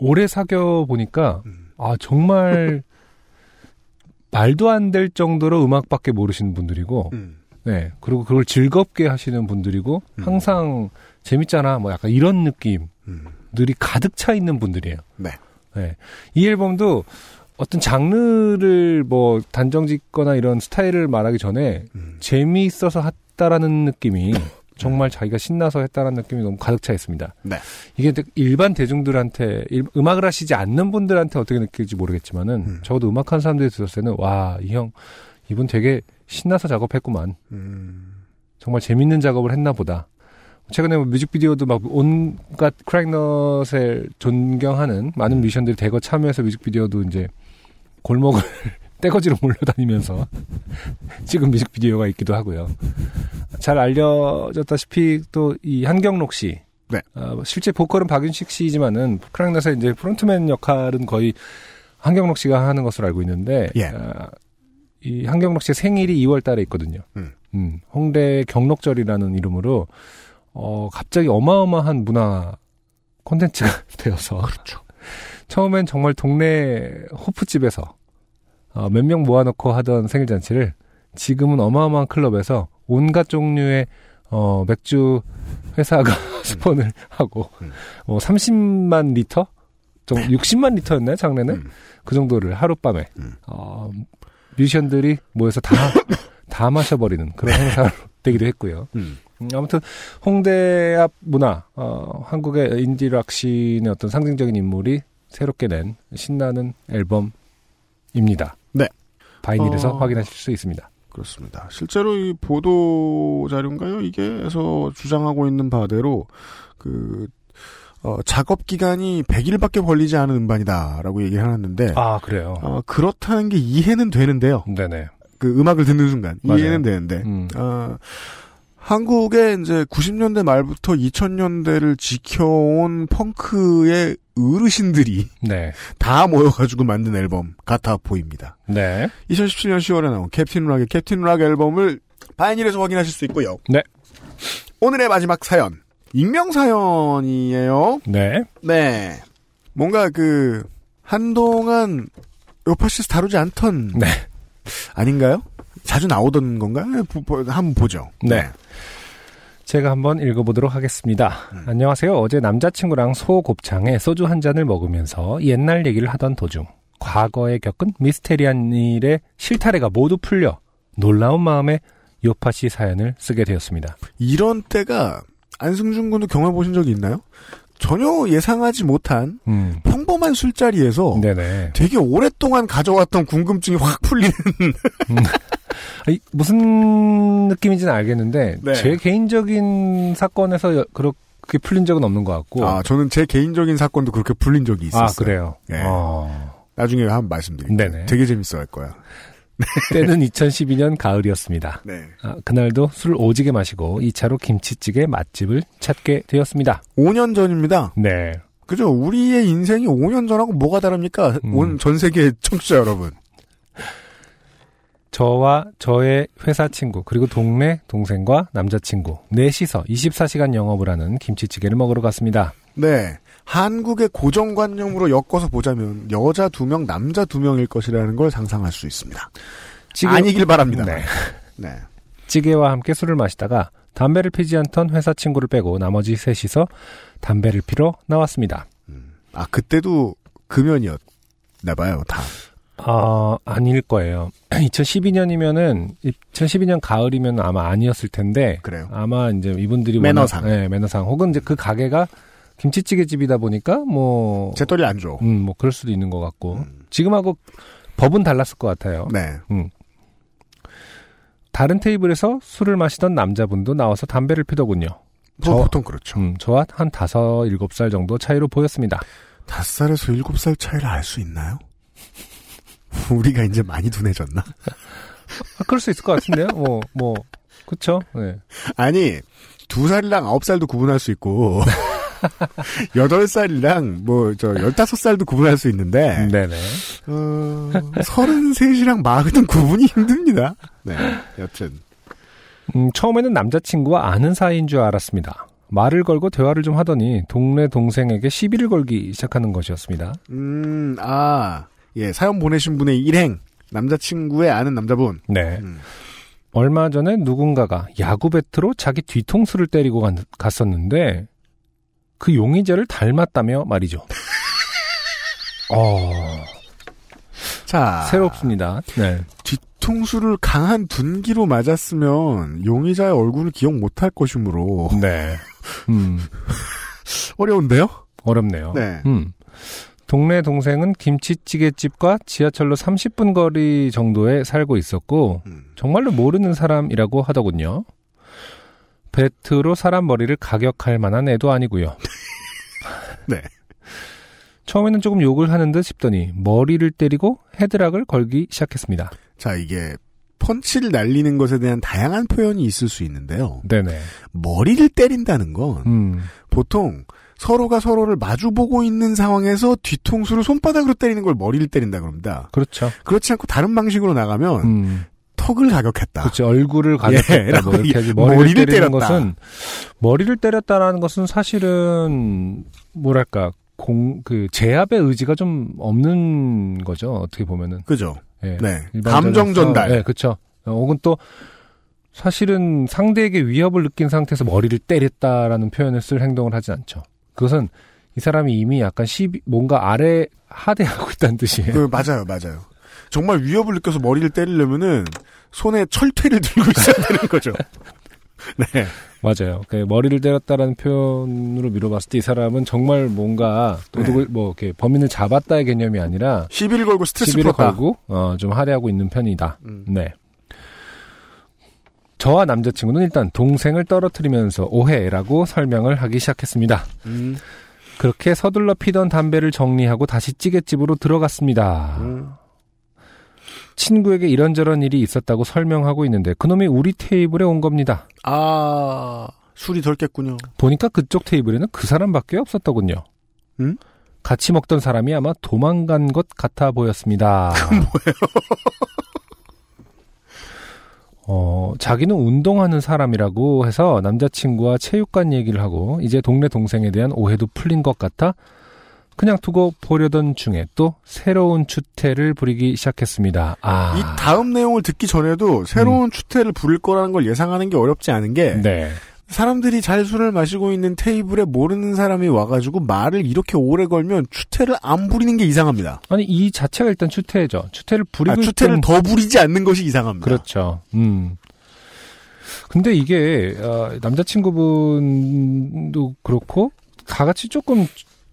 오래 사겨 보니까 음. 아 정말 말도 안 될 정도로 음악밖에 모르시는 분들이고 음. 네 그리고 그걸 즐겁게 하시는 분들이고 음. 항상 재밌잖아 뭐 약간 이런 느낌들이 음. 가득 차 있는 분들이에요. 네. 네. 이 앨범도 어떤 장르를 뭐 단정 짓거나 이런 스타일을 말하기 전에 음. 재미있어서 했다라는 느낌이 정말 자기가 신나서 했다라는 느낌이 너무 가득 차 있습니다. 네. 이게 일반 대중들한테 일- 음악을 하시지 않는 분들한테 어떻게 느낄지 모르겠지만은 음. 적어도 음악하는 사람들이 들었을 때는 와 이 형 이분 되게 신나서 작업했구만. 음. 정말 재밌는 작업을 했나 보다. 최근에 뭐 뮤직비디오도 막 온갖 크라잉넛을 존경하는 많은 뮤지션들이 대거 참여해서 뮤직비디오도 이제 골목을 떼거지로 몰려다니면서 찍은 뮤직비디오가 있기도 하고요. 잘 알려졌다시피 또 이 한경록 씨. 네. 어, 실제 보컬은 박윤식 씨지만은 크라잉넛의 이제 프론트맨 역할은 거의 한경록 씨가 하는 것으로 알고 있는데 예. 아, 이 한경록 씨의 생일이 2월 달에 있거든요. 음. 음, 홍대 경록절이라는 이름으로 어 갑자기 어마어마한 문화 콘텐츠가 되어서 그렇죠. 처음엔 정말 동네 호프집에서 어, 몇 명 모아놓고 하던 생일 잔치를 지금은 어마어마한 클럽에서 온갖 종류의 어, 맥주 회사가 스폰을 하고 음. 어, 30만 리터, 정 60만 리터였나요 작년에? 음. 그 정도를 하룻밤에 음. 어, 뮤지션들이 모여서 다 다 마셔버리는 그런 행사로 되기도 했고요. 음. 음, 아무튼 홍대 앞 문화, 어, 한국의 인디락 씬의 어떤 상징적인 인물이 새롭게 낸 신나는 앨범입니다. 네. 바이닐에서 어. 확인하실 수 있습니다. 그렇습니다. 실제로 이 보도 자료인가요? 이게에서 주장하고 있는 바대로 그 어, 작업 기간이 100일밖에 걸리지 않은 음반이다라고 얘기를 해놨는데 아 그래요. 어, 그렇다는 게 이해는 되는데요. 네네. 그 음악을 듣는 순간 맞아요. 이해는 되는데 음. 어, 한국의 이제 90년대 말부터 2000년대를 지켜온 펑크의 어르신들이 네. 다 모여가지고 만든 앨범 같아 보입니다. 네. 2017년 10월에 나온 캡틴 락의 캡틴 락 앨범을 바이닐에서 확인하실 수 있고요. 네. 오늘의 마지막 사연. 익명 사연이에요. 네. 네. 뭔가 그 한동안 요파시스 다루지 않던 네. 아닌가요? 자주 나오던 건가요? 한번 보죠. 네. 제가 한번 읽어보도록 하겠습니다. 안녕하세요. 어제 남자친구랑 소곱창에 소주 한 잔을 먹으면서 옛날 얘기를 하던 도중 과거에 겪은 미스테리한 일의 실타래가 모두 풀려 놀라운 마음에 요파시 사연을 쓰게 되었습니다. 이런 때가 안승준 군도 경험해 보신 적이 있나요? 전혀 예상하지 못한 음. 평범한 술자리에서 네네. 되게 오랫동안 가져왔던 궁금증이 확 풀리는 아니, 무슨 느낌인지는 알겠는데 네. 제 개인적인 사건에서 여- 그렇게 풀린 적은 없는 것 같고. 아, 저는 제 개인적인 사건도 그렇게 풀린 적이 있었어요. 아, 그래요. 예. 어, 나중에 한번 말씀드릴게요. 네네. 되게 재밌어 할 거야. 때는 2012년 가을이었습니다. 네. 아, 그날도 술 오지게 마시고 2차로 김치찌개 맛집을 찾게 되었습니다. 5년 전입니다. 네. 그죠? 우리의 인생이 5년 전하고 뭐가 다릅니까? 음. 온전 세계 청취자 여러분. 저와 저의 회사 친구 그리고 동네 동생과 남자친구 넷이서 24시간 영업을 하는 김치찌개를 먹으러 갔습니다. 네. 한국의 고정관념으로 엮어서 보자면 여자 두 명, 남자 두 명일 것이라는 걸 상상할 수 있습니다. 찌개- 아니길 바랍니다. 네. 네. 찌개와 함께 술을 마시다가 담배를 피지 않던 회사 친구를 빼고 나머지 셋이서 담배를 피러 나왔습니다. 아, 그때도 금연이었나 봐요, 다. 아, 아닐 거예요. 2012년이면은 2012년 가을이면 아마 아니었을 텐데 그래요. 아마 이제 이분들이 매너상. 워낙- 네, 매너상 혹은 이제 그 가게가 김치찌개 집이다 보니까 뭐 재떨이 안 줘. 음, 뭐 그럴 수도 있는 것 같고 지금하고 법은 달랐을 것 같아요. 네. 음. 다른 테이블에서 술을 마시던 남자분도 나와서 담배를 피더군요. 뭐 저- 보통 그렇죠. 음, 저와 한 다섯 일곱 살 정도 차이로 보였습니다. 다섯 살에서 일곱 살 차이를 알 수 있나요? 우리가 이제 많이 둔해졌나? 아, 그럴 수 있을 것 같은데요. 뭐, 뭐, 그쵸? 네. 아니, 두 살이랑 아홉 살도 구분할 수 있고, 여덟 살이랑 뭐, 저, 열다섯 살도 구분할 수 있는데, 네네. 어, 서른셋이랑 마흔은 구분이 힘듭니다. 네, 여튼. 음, 처음에는 남자친구와 아는 사이인 줄 알았습니다. 말을 걸고 대화를 좀 하더니 동네 동생에게 시비를 걸기 시작하는 것이었습니다. 음, 아, 예, 사연 보내신 분의 일행, 남자친구의 아는 남자분. 네. 음. 얼마 전에 누군가가 야구 배트로 자기 뒤통수를 때리고 간- 갔었는데 그 용의자를 닮았다며 말이죠. 어, 자. 새롭습니다. 네. 뒤통수를 강한 둔기로 맞았으면 용의자의 얼굴을 기억 못할 것이므로 네. 음, 어려운데요? 어렵네요. 네. 음. 동네 동생은 김치찌개집과 지하철로 30분 거리 정도에 살고 있었고 음. 정말로 모르는 사람이라고 하더군요. 배트로 사람 머리를 가격할 만한 애도 아니고요. 네. 처음에는 조금 욕을 하는 듯 싶더니 머리를 때리고 헤드락을 걸기 시작했습니다. 자, 이게 펀치를 날리는 것에 대한 다양한 표현이 있을 수 있는데요. 네네. 머리를 때린다는 건 음, 보통 서로가 서로를 마주보고 있는 상황에서 뒤통수를 손바닥으로 때리는 걸 머리를 때린다 그럽니다. 그렇죠. 그렇지 않고 다른 방식으로 나가면 음, 턱을 가격했다. 그렇죠. 얼굴을 가격했다. 예, 뭐 이렇게. 머리를 머리를, 때리는 때렸다. 것은 머리를 때렸다라는 것은 사실은 뭐랄까 공 그 제압의 의지가 좀 없는 거죠. 어떻게 보면은. 그죠? 예. 네. 감정 전달. 네, 그렇죠. 어, 혹은 또 사실은 상대에게 위협을 느낀 상태에서 머리를 때렸다라는 표현을 쓸 행동을 하지 않죠. 그것은 이 사람이 이미 약간 시비 뭔가 아래 하대하고 있다는 뜻이에요. 그, 맞아요, 맞아요. 정말 위협을 느껴서 머리를 때리려면은 손에 철퇴를 들고 있어야 되는 거죠. 네. 맞아요. 그 머리를 때렸다라는 표현으로 미뤄봤을 때 이 사람은 정말 뭔가 도둑을 뭐 이렇게 범인을 잡았다의 개념이 아니라 시비를 걸고 스트레스 시비를 풀었다. 걸고 어, 좀 하대하고 있는 편이다. 음. 네. 저와 남자친구는 일단 동생을 떨어뜨리면서 오해라고 설명을 하기 시작했습니다. 음. 그렇게 서둘러 피던 담배를 정리하고 다시 찌개집으로 들어갔습니다. 음. 친구에게 이런저런 일이 있었다고 설명하고 있는데 그놈이 우리 테이블에 온 겁니다. 아, 술이 덜 깼군요. 보니까 그쪽 테이블에는 그 사람밖에 없었더군요. 음? 같이 먹던 사람이 아마 도망간 것 같아 보였습니다. 어, 자기는 운동하는 사람이라고 해서 남자친구와 체육관 얘기를 하고 이제 동네 동생에 대한 오해도 풀린 것 같아 그냥 두고 보려던 중에 또 새로운 추태를 부리기 시작했습니다. 아, 이 다음 내용을 듣기 전에도 새로운 추태를 부릴 거라는 걸 예상하는 게 어렵지 않은 게 네. 사람들이 잘 술을 마시고 있는 테이블에 모르는 사람이 와가지고 말을 이렇게 오래 걸면 추태를 안 부리는 게 이상합니다. 아니 이 자체가 일단 추태죠. 추태를 부리고 아, 추태를 더 부리지 않는 것이 이상합니다. 그렇죠. 음. 근데 이게 어, 남자친구분도 그렇고 다 같이 조금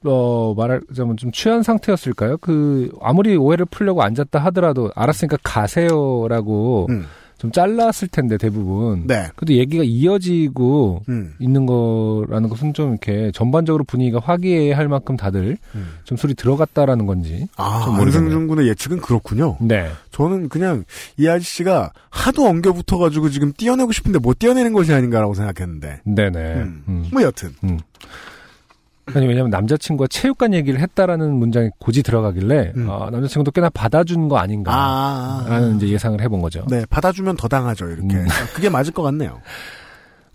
어 말하자면 좀 취한 상태였을까요? 그 아무리 오해를 풀려고 앉았다 하더라도 알았으니까 가세요라고 음. 좀 잘랐을 텐데 대부분. 네. 그래도 얘기가 이어지고 음. 있는 거라는 것은 좀 이렇게 전반적으로 분위기가 화기애애할 만큼 다들 음. 좀 술이 들어갔다라는 건지. 아. 안승준 군의 예측은 그렇군요. 네. 저는 그냥 이 아저씨가 하도 엉겨 붙어가지고 지금 띄어내고 싶은데 못 띄어내는 것이 아닌가라고 생각했는데. 네네. 음. 음. 뭐 여튼. 아니 왜냐면 남자친구가 체육관 얘기를 했다라는 문장이 고지 들어가길래 음. 아, 남자친구도 꽤나 받아준 거 아닌가 아, 라는 이제 예상을 해본 거죠. 네, 받아주면 더 당하죠, 이렇게. 음. 그게 맞을 것 같네요.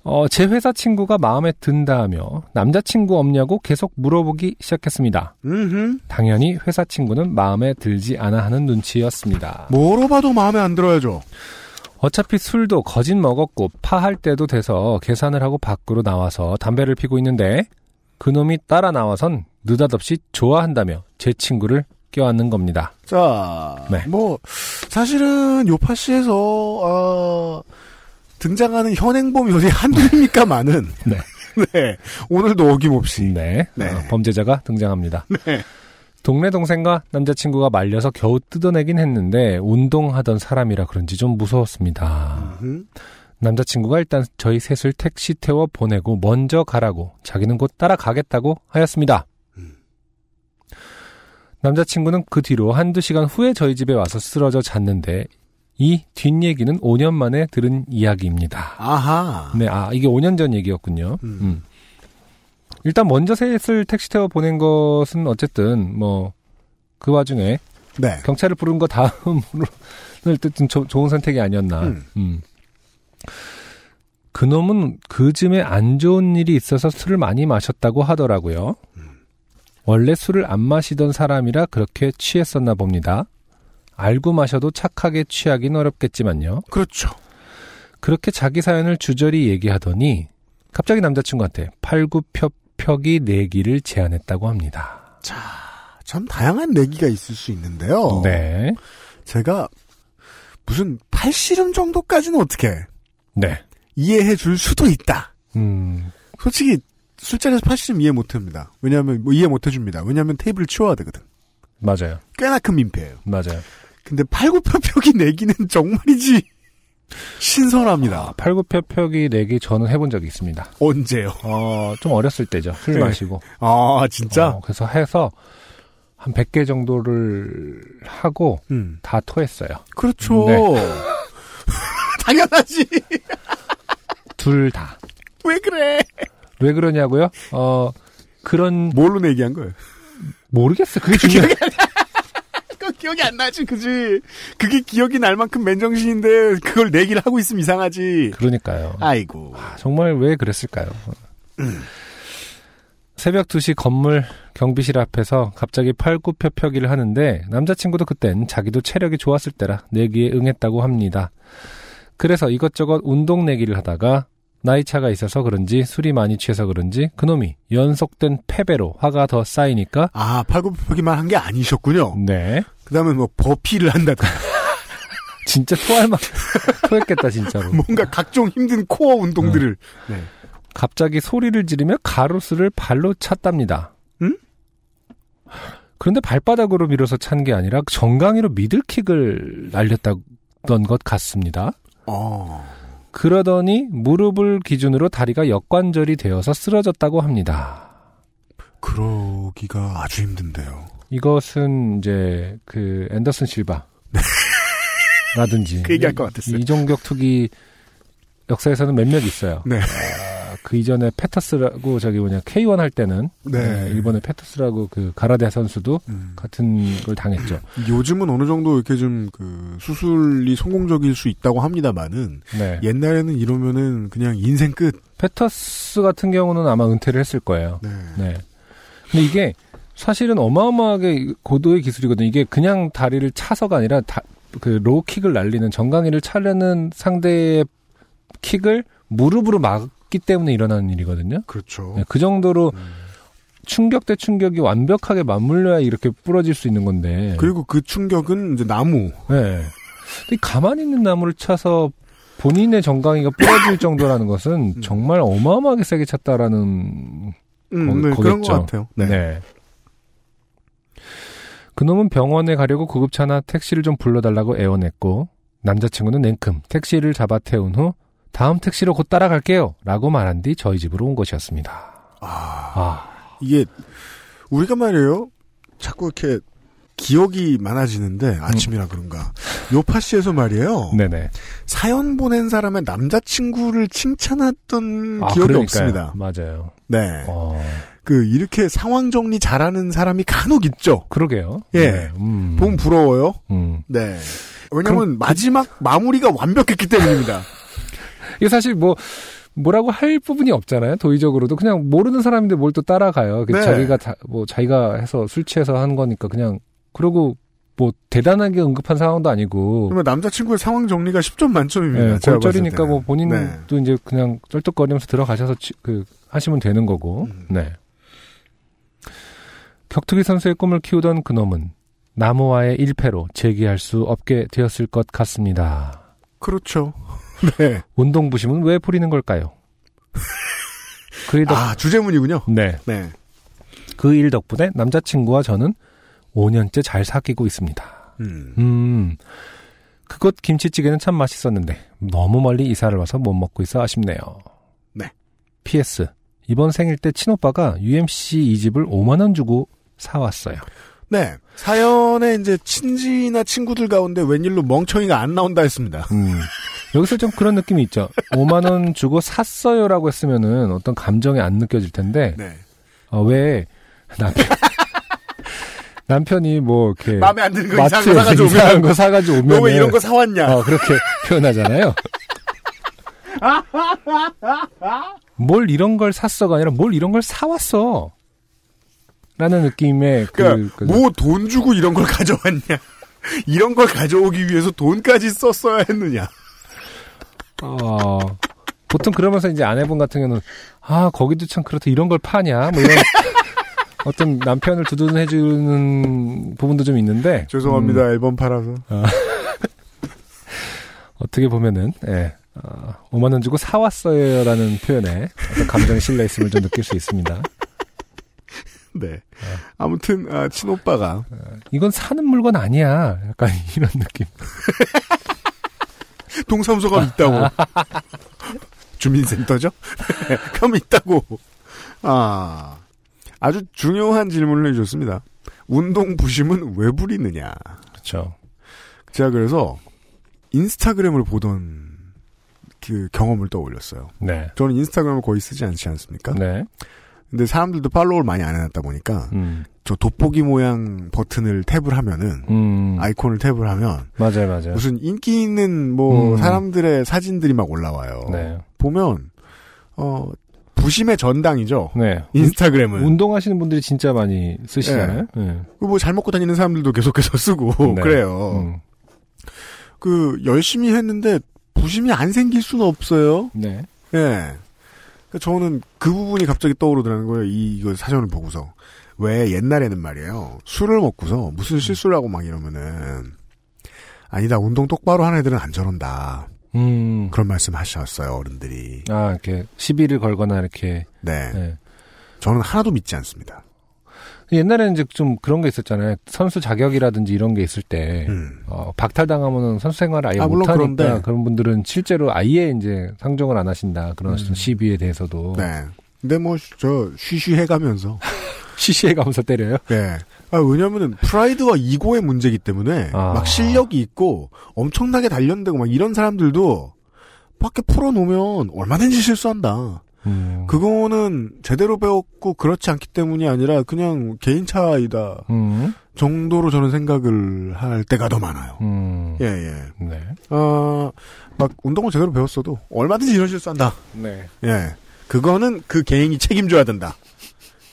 어, 제 회사 친구가 마음에 든다며 남자친구 없냐고 계속 물어보기 시작했습니다. 음, 당연히 회사 친구는 마음에 들지 않아 하는 눈치였습니다. 뭐로 봐도 마음에 안 들어야죠. 어차피 술도 거진 먹었고 파할 때도 돼서 계산을 하고 밖으로 나와서 담배를 피고 있는데 그놈이 따라 나와선 느닷없이 좋아한다며 제 친구를 껴안는 겁니다. 자, 네. 뭐 사실은 요파시에서 어, 등장하는 현행범이 한둘입니까 많은. 네. 네. 오늘도 어김없이. 네. 네. 어, 범죄자가 등장합니다. 네. 동네 동생과 남자친구가 말려서 겨우 뜯어내긴 했는데 운동하던 사람이라 그런지 좀 무서웠습니다. 음. 남자친구가 일단 저희 셋을 택시 태워 보내고 먼저 가라고 자기는 곧 따라가겠다고 하였습니다. 남자친구는 그 뒤로 한두 시간 후에 저희 집에 와서 쓰러져 잤는데 이 뒷얘기는 5년 만에 들은 이야기입니다. 아하. 네, 아, 이게 5년 전 얘기였군요. 음. 음. 일단 먼저 셋을 택시 태워 보낸 것은 어쨌든 뭐 그 와중에 네. 경찰을 부른 거 다음으로 어쨌든 조- 좋은 선택이 아니었나. 음. 음. 그놈은 그쯤에 안 좋은 일이 있어서 술을 많이 마셨다고 하더라고요. 원래 술을 안 마시던 사람이라 그렇게 취했었나 봅니다. 알고 마셔도 착하게 취하긴 어렵겠지만요. 그렇죠. 그렇게 자기 사연을 주저리 얘기하더니 갑자기 남자친구한테 팔굽혀펴기 내기를 제안했다고 합니다. 참 다양한 내기가 있을 수 있는데요. 네. 제가 무슨 팔씨름 정도까지는 어떻게 네. 이해해 줄 수도 있다. 음, 솔직히 술자리에서 팔씨름 이해 못 합니다. 왜냐하면 뭐 이해 못 해줍니다. 왜냐하면 테이블을 치워야 되거든. 맞아요. 꽤나 큰 민폐예요. 맞아요. 근데 팔굽혀펴기 내기는 정말이지 신선합니다. 아, 팔굽혀펴기 내기 저는 해본 적이 있습니다. 언제요? 어, 좀 어렸을 때죠. 술 네. 마시고. 아 진짜? 어, 그래서 해서 한 100개 정도를 하고 음 다 토했어요. 그렇죠. 네. 당연하지. 둘 다. 왜 그래? 왜 그러냐고요? 어, 그런, 뭘로 내기한 거예요? 모르겠어. 그게 중요해. 그 기억이 안 나지, 그지? 그게 기억이 날 만큼 맨정신인데 그걸 내기를 하고 있으면 이상하지. 그러니까요. 아이고. 아, 정말 왜 그랬을까요? 새벽 2시 건물 경비실 앞에서 갑자기 팔굽혀펴기를 하는데 남자친구도 그땐 자기도 체력이 좋았을 때라 내기에 응했다고 합니다. 그래서 이것저것 운동 내기를 하다가 나이 차가 있어서 그런지 술이 많이 취해서 그런지 그놈이 연속된 패배로 화가 더 쌓이니까 아 팔굽혀펴기만 한 게 아니셨군요. 네 그 다음에 뭐 버피를 한다든가 진짜 토할 만 토했겠다 진짜로 뭔가 각종 힘든 코어 운동들을. 네. 갑자기 소리를 지르며 가로수를 발로 찼답니다. 응? 그런데 발바닥으로 밀어서 찬 게 아니라 정강이로 미들킥을 날렸다던 것 같습니다. 어. 그러더니 무릎을 기준으로 다리가 역관절이 되어서 쓰러졌다고 합니다. 그러기가 아주 힘든데요. 이것은 이제 그 앤더슨 실바 라든지 그 얘기할 것 같았어요. 이종격 투기 역사에서는 몇몇 있어요. 네. 아, 그 이전에 페터스라고 저기 뭐냐 K1 할 때는 네. 네, 일본의 페터스라고 그 가라데 선수도 음. 같은 걸 당했죠. 요즘은 어느 정도 이렇게 좀 그 수술이 성공적일 수 있다고 합니다만은 네. 옛날에는 이러면은 그냥 인생 끝. 페터스 같은 경우는 아마 은퇴를 했을 거예요. 네. 네. 근데 이게 사실은 어마어마하게 고도의 기술이거든요. 이게 그냥 다리를 차서가 아니라 다, 그 로우킥을 날리는 정강이를 차려는 상대의 킥을 무릎으로 막 기 때문에 일어나는 일이거든요. 그렇죠. 네, 그 정도로 음. 충격 대 충격이 완벽하게 맞물려야 이렇게 부러질 수 있는 건데. 그리고 그 충격은 이제 나무. 네. 근데 가만히 있는 나무를 차서 본인의 정강이가 부러질 정도라는 것은 정말 어마어마하게 세게 찼다라는 음, 거- 네, 그런. 것 같아요. 네. 네. 그놈은 병원에 가려고 구급차나 택시를 좀 불러달라고 애원했고 남자친구는 냉큼 택시를 잡아 태운 후 다음 택시로 곧 따라갈게요. 라고 말한 뒤 저희 집으로 온 것이었습니다. 아, 아, 이게 우리가 말이에요. 자꾸 이렇게 기억이 많아지는데 아침이라 그런가. 요파시에서 말이에요. 네네. 사연 보낸 사람의 남자친구를 칭찬했던 아, 기억이 그러니까요. 없습니다. 맞아요. 네. 어, 그 이렇게 상황 정리 잘하는 사람이 간혹 있죠. 그러게요. 예. 네, 음, 보면 부러워요. 음. 네. 왜냐면 마지막 마무리가 완벽했기 때문입니다. 이게 사실 뭐, 뭐라고 할 부분이 없잖아요. 도의적으로도 그냥 모르는 사람인데 뭘 또 따라가요. 그 네. 자기가 다, 뭐 자기가 해서 술 취해서 한 거니까 그냥 그러고 뭐 대단하게 응급한 상황도 아니고 그러면 남자친구의 상황 정리가 10점 만점입니다. 봤을 골절이니까. 뭐 본인도 네. 이제 그냥 쩔뚝거리면서 들어가셔서 치- 그 하시면 되는 거고. 음. 네. 격투기 선수의 꿈을 키우던 그놈은 나무와의 일패로 재기할 수 없게 되었을 것 같습니다. 그렇죠. 네. 운동 부심은 왜 부리는 걸까요? 그일 덕, 아, 주제문이군요. 네. 네. 그 일 덕분에 남자친구와 저는 5년째 잘 사귀고 있습니다. 음. 음, 그곳 김치찌개는 참 맛있었는데 너무 멀리 이사를 와서 못 먹고 있어 아쉽네요. 네. PS 이번 생일 때 친오빠가 UMC 이 집을 5만 원 주고 사 왔어요. 네. 사연에 이제 친지나 친구들 가운데 웬일로 멍청이가 안 나온다 했습니다. 음, 여기서 좀 그런 느낌이 있죠. 5만 원 주고 샀어요라고 했으면은 어떤 감정이 안 느껴질 텐데 네. 어, 왜 남편 남편이 뭐 이렇게 마음에 안 드는 거 이상한 거 사가지고 이상한 오면 거 사가지고 오면 너왜 이런 거 사왔냐? 어, 그렇게 표현하잖아요. 뭘 이런 걸 샀어가 아니라 뭘 이런 걸 사왔어. 라는 느낌의 그, 그러니까 그- 뭐돈 주고 이런 걸 가져왔냐? 이런 걸 가져오기 위해서 돈까지 썼어야 했느냐? 어, 보통 그러면서 이제 아내분 같은 경우는 아 거기도 참 그렇다 이런 걸 파냐 뭐 이런 어떤 남편을 두둔해주는 부분도 좀 있는데 죄송합니다. 음, 앨범 팔아서. 어떻게 보면은 예, 어, 5만 원 주고 사왔어요라는 표현에 어떤 감정이 실려 있음을 좀 느낄 수 있습니다. 네. 아무튼 아, 친오빠가 이건 사는 물건 아니야. 약간 이런 느낌. 동사무소가 있다고. 주민센터죠? 그럼 있다고. 아. 아주 중요한 질문을 해주셨습니다. 운동 부심은 왜 부리느냐. 그렇죠. 제가 그래서 인스타그램을 보던 그 경험을 떠올렸어요. 네. 저는 인스타그램을 거의 쓰지 않지 않습니까? 네. 근데 사람들도 팔로우를 많이 안 해놨다 보니까 음. 저 돋보기 모양 버튼을 탭을 하면은 음. 아이콘을 탭을 하면 맞아요, 맞아요. 무슨 인기 있는 뭐 음. 사람들의 사진들이 막 올라와요. 네. 보면 어 부심의 전당이죠. 네. 인스타그램은 운동하시는 분들이 진짜 많이 쓰시잖아요. 네. 뭐잘 먹고 다니는 사람들도 계속해서 쓰고 네. 그래요. 음. 그 열심히 했는데 부심이 안 생길 수는 없어요. 네. 예. 그러니까 저는 그 부분이 갑자기 떠오르더라는 거예요. 이, 이거 사전을 보고서. 왜 옛날에는 말이에요. 술을 먹고서 무슨 실수를 하고 막 이러면은 아니다. 운동 똑바로 하는 애들은 안 저런다. 음. 그런 말씀 하셨어요. 어른들이. 아, 이렇게 시비를 걸거나 이렇게. 네. 네. 저는 하나도 믿지 않습니다. 옛날에는 이제 좀 그런 게 있었잖아요. 선수 자격이라든지 이런 게 있을 때, 음. 어, 박탈당하면은 선수 생활을 아예 아, 못하니까. 그런 분들은 실제로 아예 이제 상종을 안 하신다. 그런 음. 시비에 대해서도. 네. 근데 뭐, 저, 쉬쉬 해 가면서. 시시해 가면서 때려요? 네. 아, 왜냐면은, 프라이드와 이고의 문제이기 때문에, 아. 막 실력이 있고, 엄청나게 단련되고, 막 이런 사람들도, 밖에 풀어놓으면 얼마든지 실수한다. 음. 그거는 제대로 배웠고, 그렇지 않기 때문이 아니라, 그냥 개인 차이다. 음. 정도로 저는 생각을 할 때가 더 많아요. 음. 예, 예. 네. 어, 막, 운동을 제대로 배웠어도, 얼마든지 이런 실수한다. 네. 예. 그거는 그 개인이 책임져야 된다.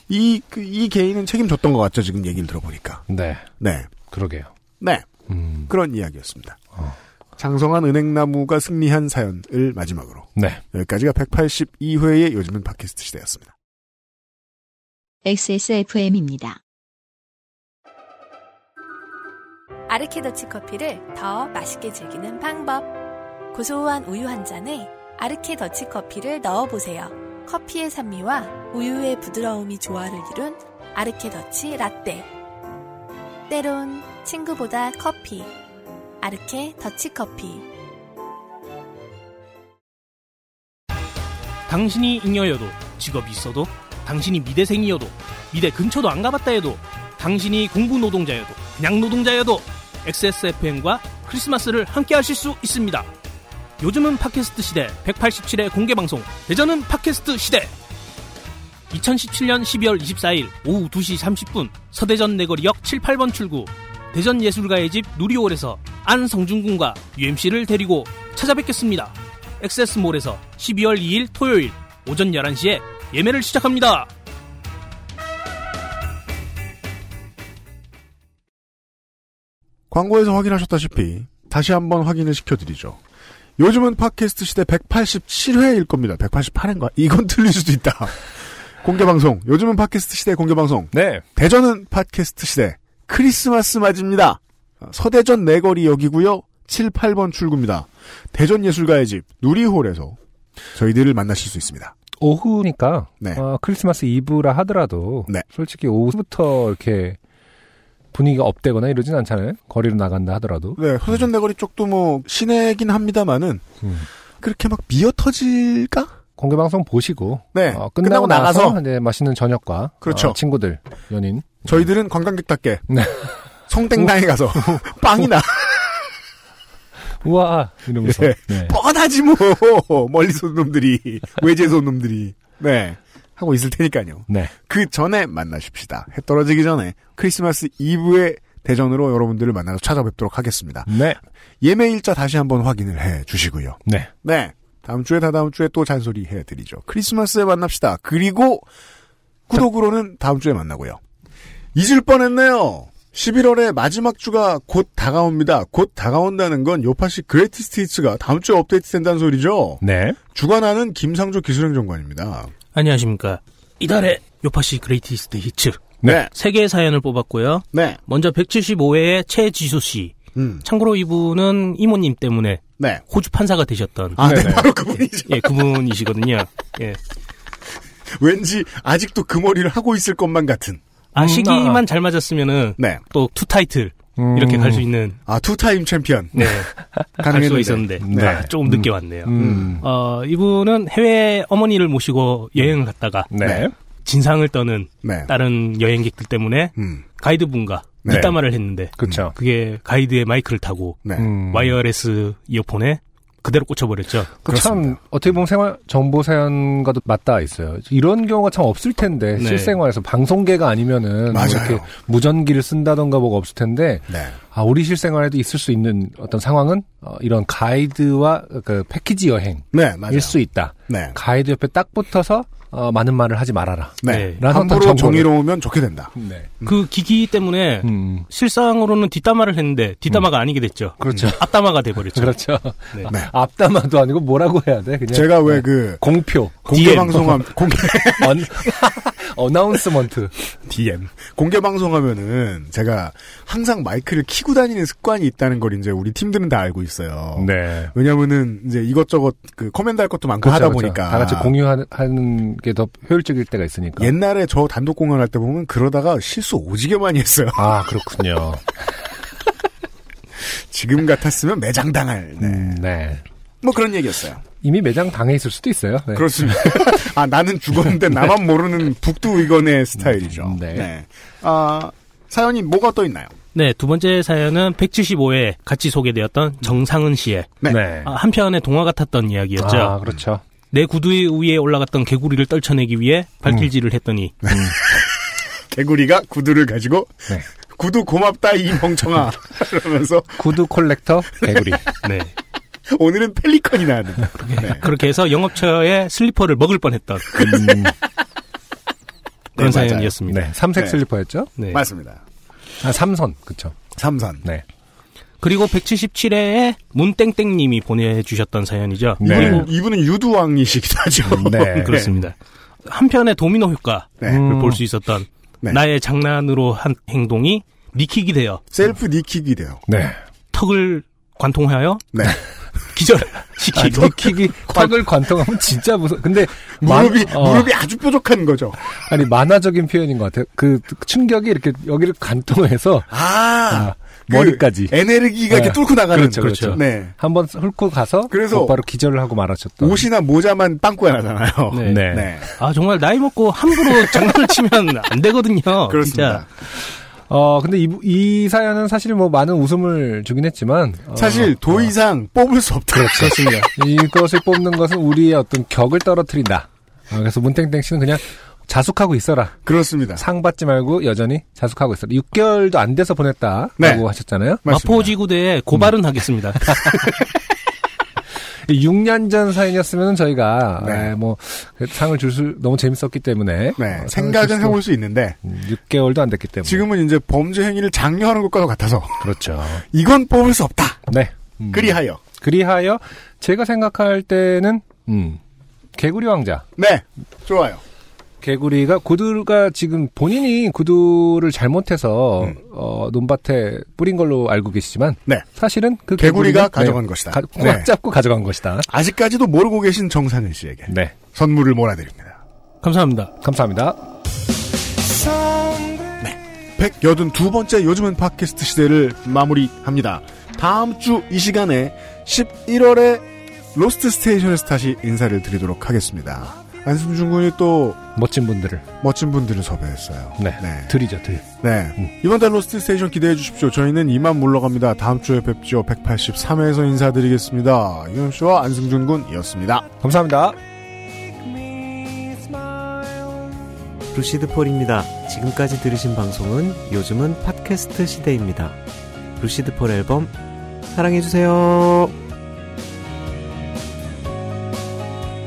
이, 그, 이 개인은 책임졌던 것 같죠, 지금 얘기를 들어보니까. 네. 네. 그러게요. 네. 음. 그런 이야기였습니다. 어. 장성한 은행나무가 승리한 사연을 마지막으로. 네. 여기까지가 182회의 요즘은 팟캐스트 시대였습니다. XSFM입니다. 아르케더치 커피를 더 맛있게 즐기는 방법. 고소한 우유 한 잔에 아르케 더치 커피를 넣어보세요. 커피의 산미와 우유의 부드러움이 조화를 이룬 아르케 더치 라떼. 때론 친구보다 커피. 아르케 더치 커피 당신이 잉여여도 직업이 있어도 당신이 미대생이어도 미대 근처도 안 가봤다 해도 당신이 공부 노동자여도 그냥 노동자여도 XSFM과 크리스마스를 함께 하실 수 있습니다. 요즘은 팟캐스트 시대 187회 공개 방송 대전은 팟캐스트 시대 2017년 12월 24일 오후 2시 30분 서대전 내거리역 7, 8번 출구 대전 예술가의 집 누리홀에서 안성준 군과 UMC를 데리고 찾아뵙겠습니다. 엑세스몰에서 12월 2일 토요일 오전 11시에 예매를 시작합니다. 광고에서 확인하셨다시피 다시 한번 확인을 시켜드리죠. 요즘은 팟캐스트 시대 187회일 겁니다. 188회인가? 이건 틀릴 수도 있다. 공개방송. 요즘은 팟캐스트 시대 공개방송. 네. 대전은 팟캐스트 시대. 크리스마스 맞입니다. 서대전 내거리 역이고요. 7, 8번 출구입니다. 대전 예술가의 집 누리홀에서 저희들을 만나실 수 있습니다. 오후니까 네. 어, 크리스마스 이브라 하더라도 네. 솔직히 오후부터 이렇게 분위기가 업되거나 이러진 않잖아요. 거리로 나간다 하더라도. 네, 서대전 내거리 쪽도 뭐 시내긴 합니다만은 음. 그렇게 막 미어 터질까? 공개 방송 보시고 네. 어, 끝나고 끝나고, 나서 나가서 이제 맛있는 저녁과 그렇죠. 어, 친구들, 연인 저희들은 관광객답게 네. 성땡당에 가서 빵이나 우와 이러면서 예. 네. 뻔하지 뭐 멀리서 온 놈들이 외제에서 온 놈들이 네 하고 있을 테니까요. 네. 그 전에 만나십시다. 해 떨어지기 전에 크리스마스 이브의 대전으로 여러분들을 만나서 찾아뵙도록 하겠습니다. 네. 예매 일자 다시 한번 확인을 해 주시고요. 네. 네. 다음 주에 다다음 주에 또 잔소리 해 드리죠. 크리스마스에 만납시다. 그리고 구독으로는 다음 주에 만나고요. 잊을 뻔했네요. 11월의 마지막 주가 곧 다가옵니다. 곧 다가온다는 건 요파시 Greatest Hits가 다음 주에 업데이트 된다는 소리죠. 네. 주관하는 김상조 기술행정관입니다. 안녕하십니까. 이달의 요파시 Greatest Hits 네. 세 개의 사연을 뽑았고요. 네. 먼저 175회의 최지수 씨. 음. 참고로 이분은 이모님 때문에 네. 호주 판사가 되셨던 아, 네. 네네. 바로 그분이죠. 예, 그분이시거든요. 예. 왠지 아직도 그 머리를 하고 있을 것만 같은. 아, 음, 시기만 아. 잘 맞았으면은 네. 또 two 타이틀 음. 이렇게 갈 수 있는 아, two-time 챔피언. 네. 갈. 수가 있었는데 네. 아, 조금 늦게 왔네요. 음. 어, 이분은 해외 어머니를 모시고 여행을 갔다가 네. 네. 진상을 떠는 네. 다른 여행객들 때문에 음. 가이드분과 네. 뒷담화를 했는데 그렇죠. 그게 가이드의 마이크를 타고 네. 음. wireless 이어폰에 그대로 꽂혀버렸죠. 그 참 어떻게 보면 생활 정보 사연과도 맞닿아 있어요. 이런 경우가 참 없을 텐데 네. 실생활에서 방송계가 아니면은 뭐 맞아요. 이렇게 무전기를 쓴다던가 뭐가 없을 텐데 네. 아 우리 실생활에도 있을 수 있는 어떤 상황은 어, 이런 가이드와 그 패키지 여행일 네, 맞아요. 수 있다. 네. 가이드 옆에 딱 붙어서 어, 많은 말을 하지 말아라. 네. 네. 함부로 정의로우면 좋게 된다. 네. 그 기기 때문에 음. 실상으로는 뒷담화를 했는데 뒷담화가 아니게 됐죠. 그렇죠. 앞담화가 돼버렸죠. 그렇죠. 네. 네. 앞담화도 아니고 뭐라고 해야 돼? 그냥 제가 왜 네. 그 공표, 공개. 방송함 공개 언, announcement. DM 공개 방송하면은 제가 항상 마이크를 키고 다니는 습관이 있다는 걸 이제 우리 팀들은 다 알고 있어요. 네. 왜냐면은 이제 이것저것 그 코멘트 할 것도 많고 그렇죠, 하다 그렇죠. 보니까 다 같이 공유하는 게 더 효율적일 때가 있으니까. 옛날에 저 단독 공연할 때 보면 그러다가 실수 오지게 많이 했어요. 아 그렇군요. 지금 같았으면 매장 당할. 네. 음, 네. 뭐 그런 얘기였어요. 이미 매장 당해 있을 수도 있어요. 네. 그렇습니다. 아 나는 죽었는데 나만 모르는 북두 의건의 스타일이죠. 음, 네. 아 사연이 뭐가 또 있나요? 네, 두 번째 사연은 175회 같이 소개되었던 정상은 씨의 네. 아, 한편의 동화 같았던 이야기였죠. 아 그렇죠. 내 구두 위에 올라갔던 개구리를 떨쳐내기 위해 발길질을 했더니 개구리가 구두를 가지고 네. 구두 고맙다 이 멍청아 그러면서 구두 콜렉터 개구리. 네. 오늘은 펠리컨이 나왔는데 네. 그렇게 해서 영업처에 슬리퍼를 먹을 뻔했던 음, 그런 네, 맞아요. 사연이었습니다. 네. 삼색 네. 슬리퍼였죠? 네. 맞습니다. 아 삼선 그렇죠. 삼선 네. 그리고 177회에 문땡땡님이 보내주셨던 사연이죠. 네. 이분은, 이분은 유두왕이시기도 하죠. 네. 그렇습니다. 한편의 도미노 효과를 네. 음. 볼수 있었던 네. 나의 장난으로 한 행동이 니킥이 되어 셀프 니킥이 돼요. 네. 턱을 관통하여 네. 아, 기절시키고 니킥이 턱을 관통하면 진짜 무서. 근데 무릎이 만- 어, 무릎이 아주 뾰족한 거죠. 아니 만화적인 표현인 것 같아요. 그 충격이 이렇게 여기를 관통해서 아, 아, 그 머리까지. 에네르기가 이렇게 네. 뚫고 나가는. 그렇죠, 그렇죠. 네. 한번 훑고 가서 그래서 곧바로 기절을 하고 말하셨던. 옷이나 모자만 빵꾸가 나잖아요. 네. 네. 네. 아 정말 나이 먹고 함부로 장난을 치면 안 되거든요. 그렇습니다. 진짜. 어, 근데 이, 이 사연은 사실 뭐 많은 웃음을 주긴 했지만. 어, 사실 도 이상 뽑을 수 없다. 그렇습니다. 이것을 뽑는 것은 우리의 어떤 격을 떨어뜨린다. 어, 그래서 문땡땡 씨는 그냥 자숙하고 있어라. 그렇습니다. 상 받지 말고 여전히 자숙하고 있어라. 6개월도 안 돼서 보냈다라고 네. 하셨잖아요. 맞습니다. 마포지구대에 고발은 하겠습니다. 6년 전 사연이었으면 저희가 네. 에, 뭐 상을 줄 수 너무 재밌었기 때문에 네. 어, 생각은 해볼 수 있는데 음, 6개월도 안 됐기 때문에 지금은 이제 범죄 행위를 장려하는 것과 같아서 그렇죠. 이건 뽑을 수 없다. 네. 음. 그리하여 그리하여 제가 생각할 때는 음, 개구리 왕자. 네 좋아요. 개구리가 구두가 지금 본인이 구두를 잘못해서 음. 어, 논밭에 뿌린 걸로 알고 계시지만 네. 사실은 그 개구리가 개구리는, 가져간 네, 것이다. 가, 네. 꽉 잡고 가져간 것이다. 아직까지도 모르고 계신 정상은 씨에게 네. 선물을 몰아드립니다. 감사합니다. 감사합니다. 182번째 요즘은 팟캐스트 시대를 마무리합니다. 다음 주 이 시간에 11월에 로스트 스테이션에서 다시 인사를 드리도록 하겠습니다. 안승준 군이 또 멋진 분들을 멋진 분들을 섭외했어요. 네. 네. 드리죠, 드. 네. 이번 달 로스트 스테이션 기대해 주십시오. 저희는 이만 물러갑니다. 다음 주에 뵙죠. 183회에서 인사드리겠습니다. 이현 씨와 안승준 군이었습니다. 감사합니다. 루시드 폴입니다. 지금까지 들으신 방송은 요즘은 팟캐스트 시대입니다. 루시드 폴 앨범 사랑해 주세요.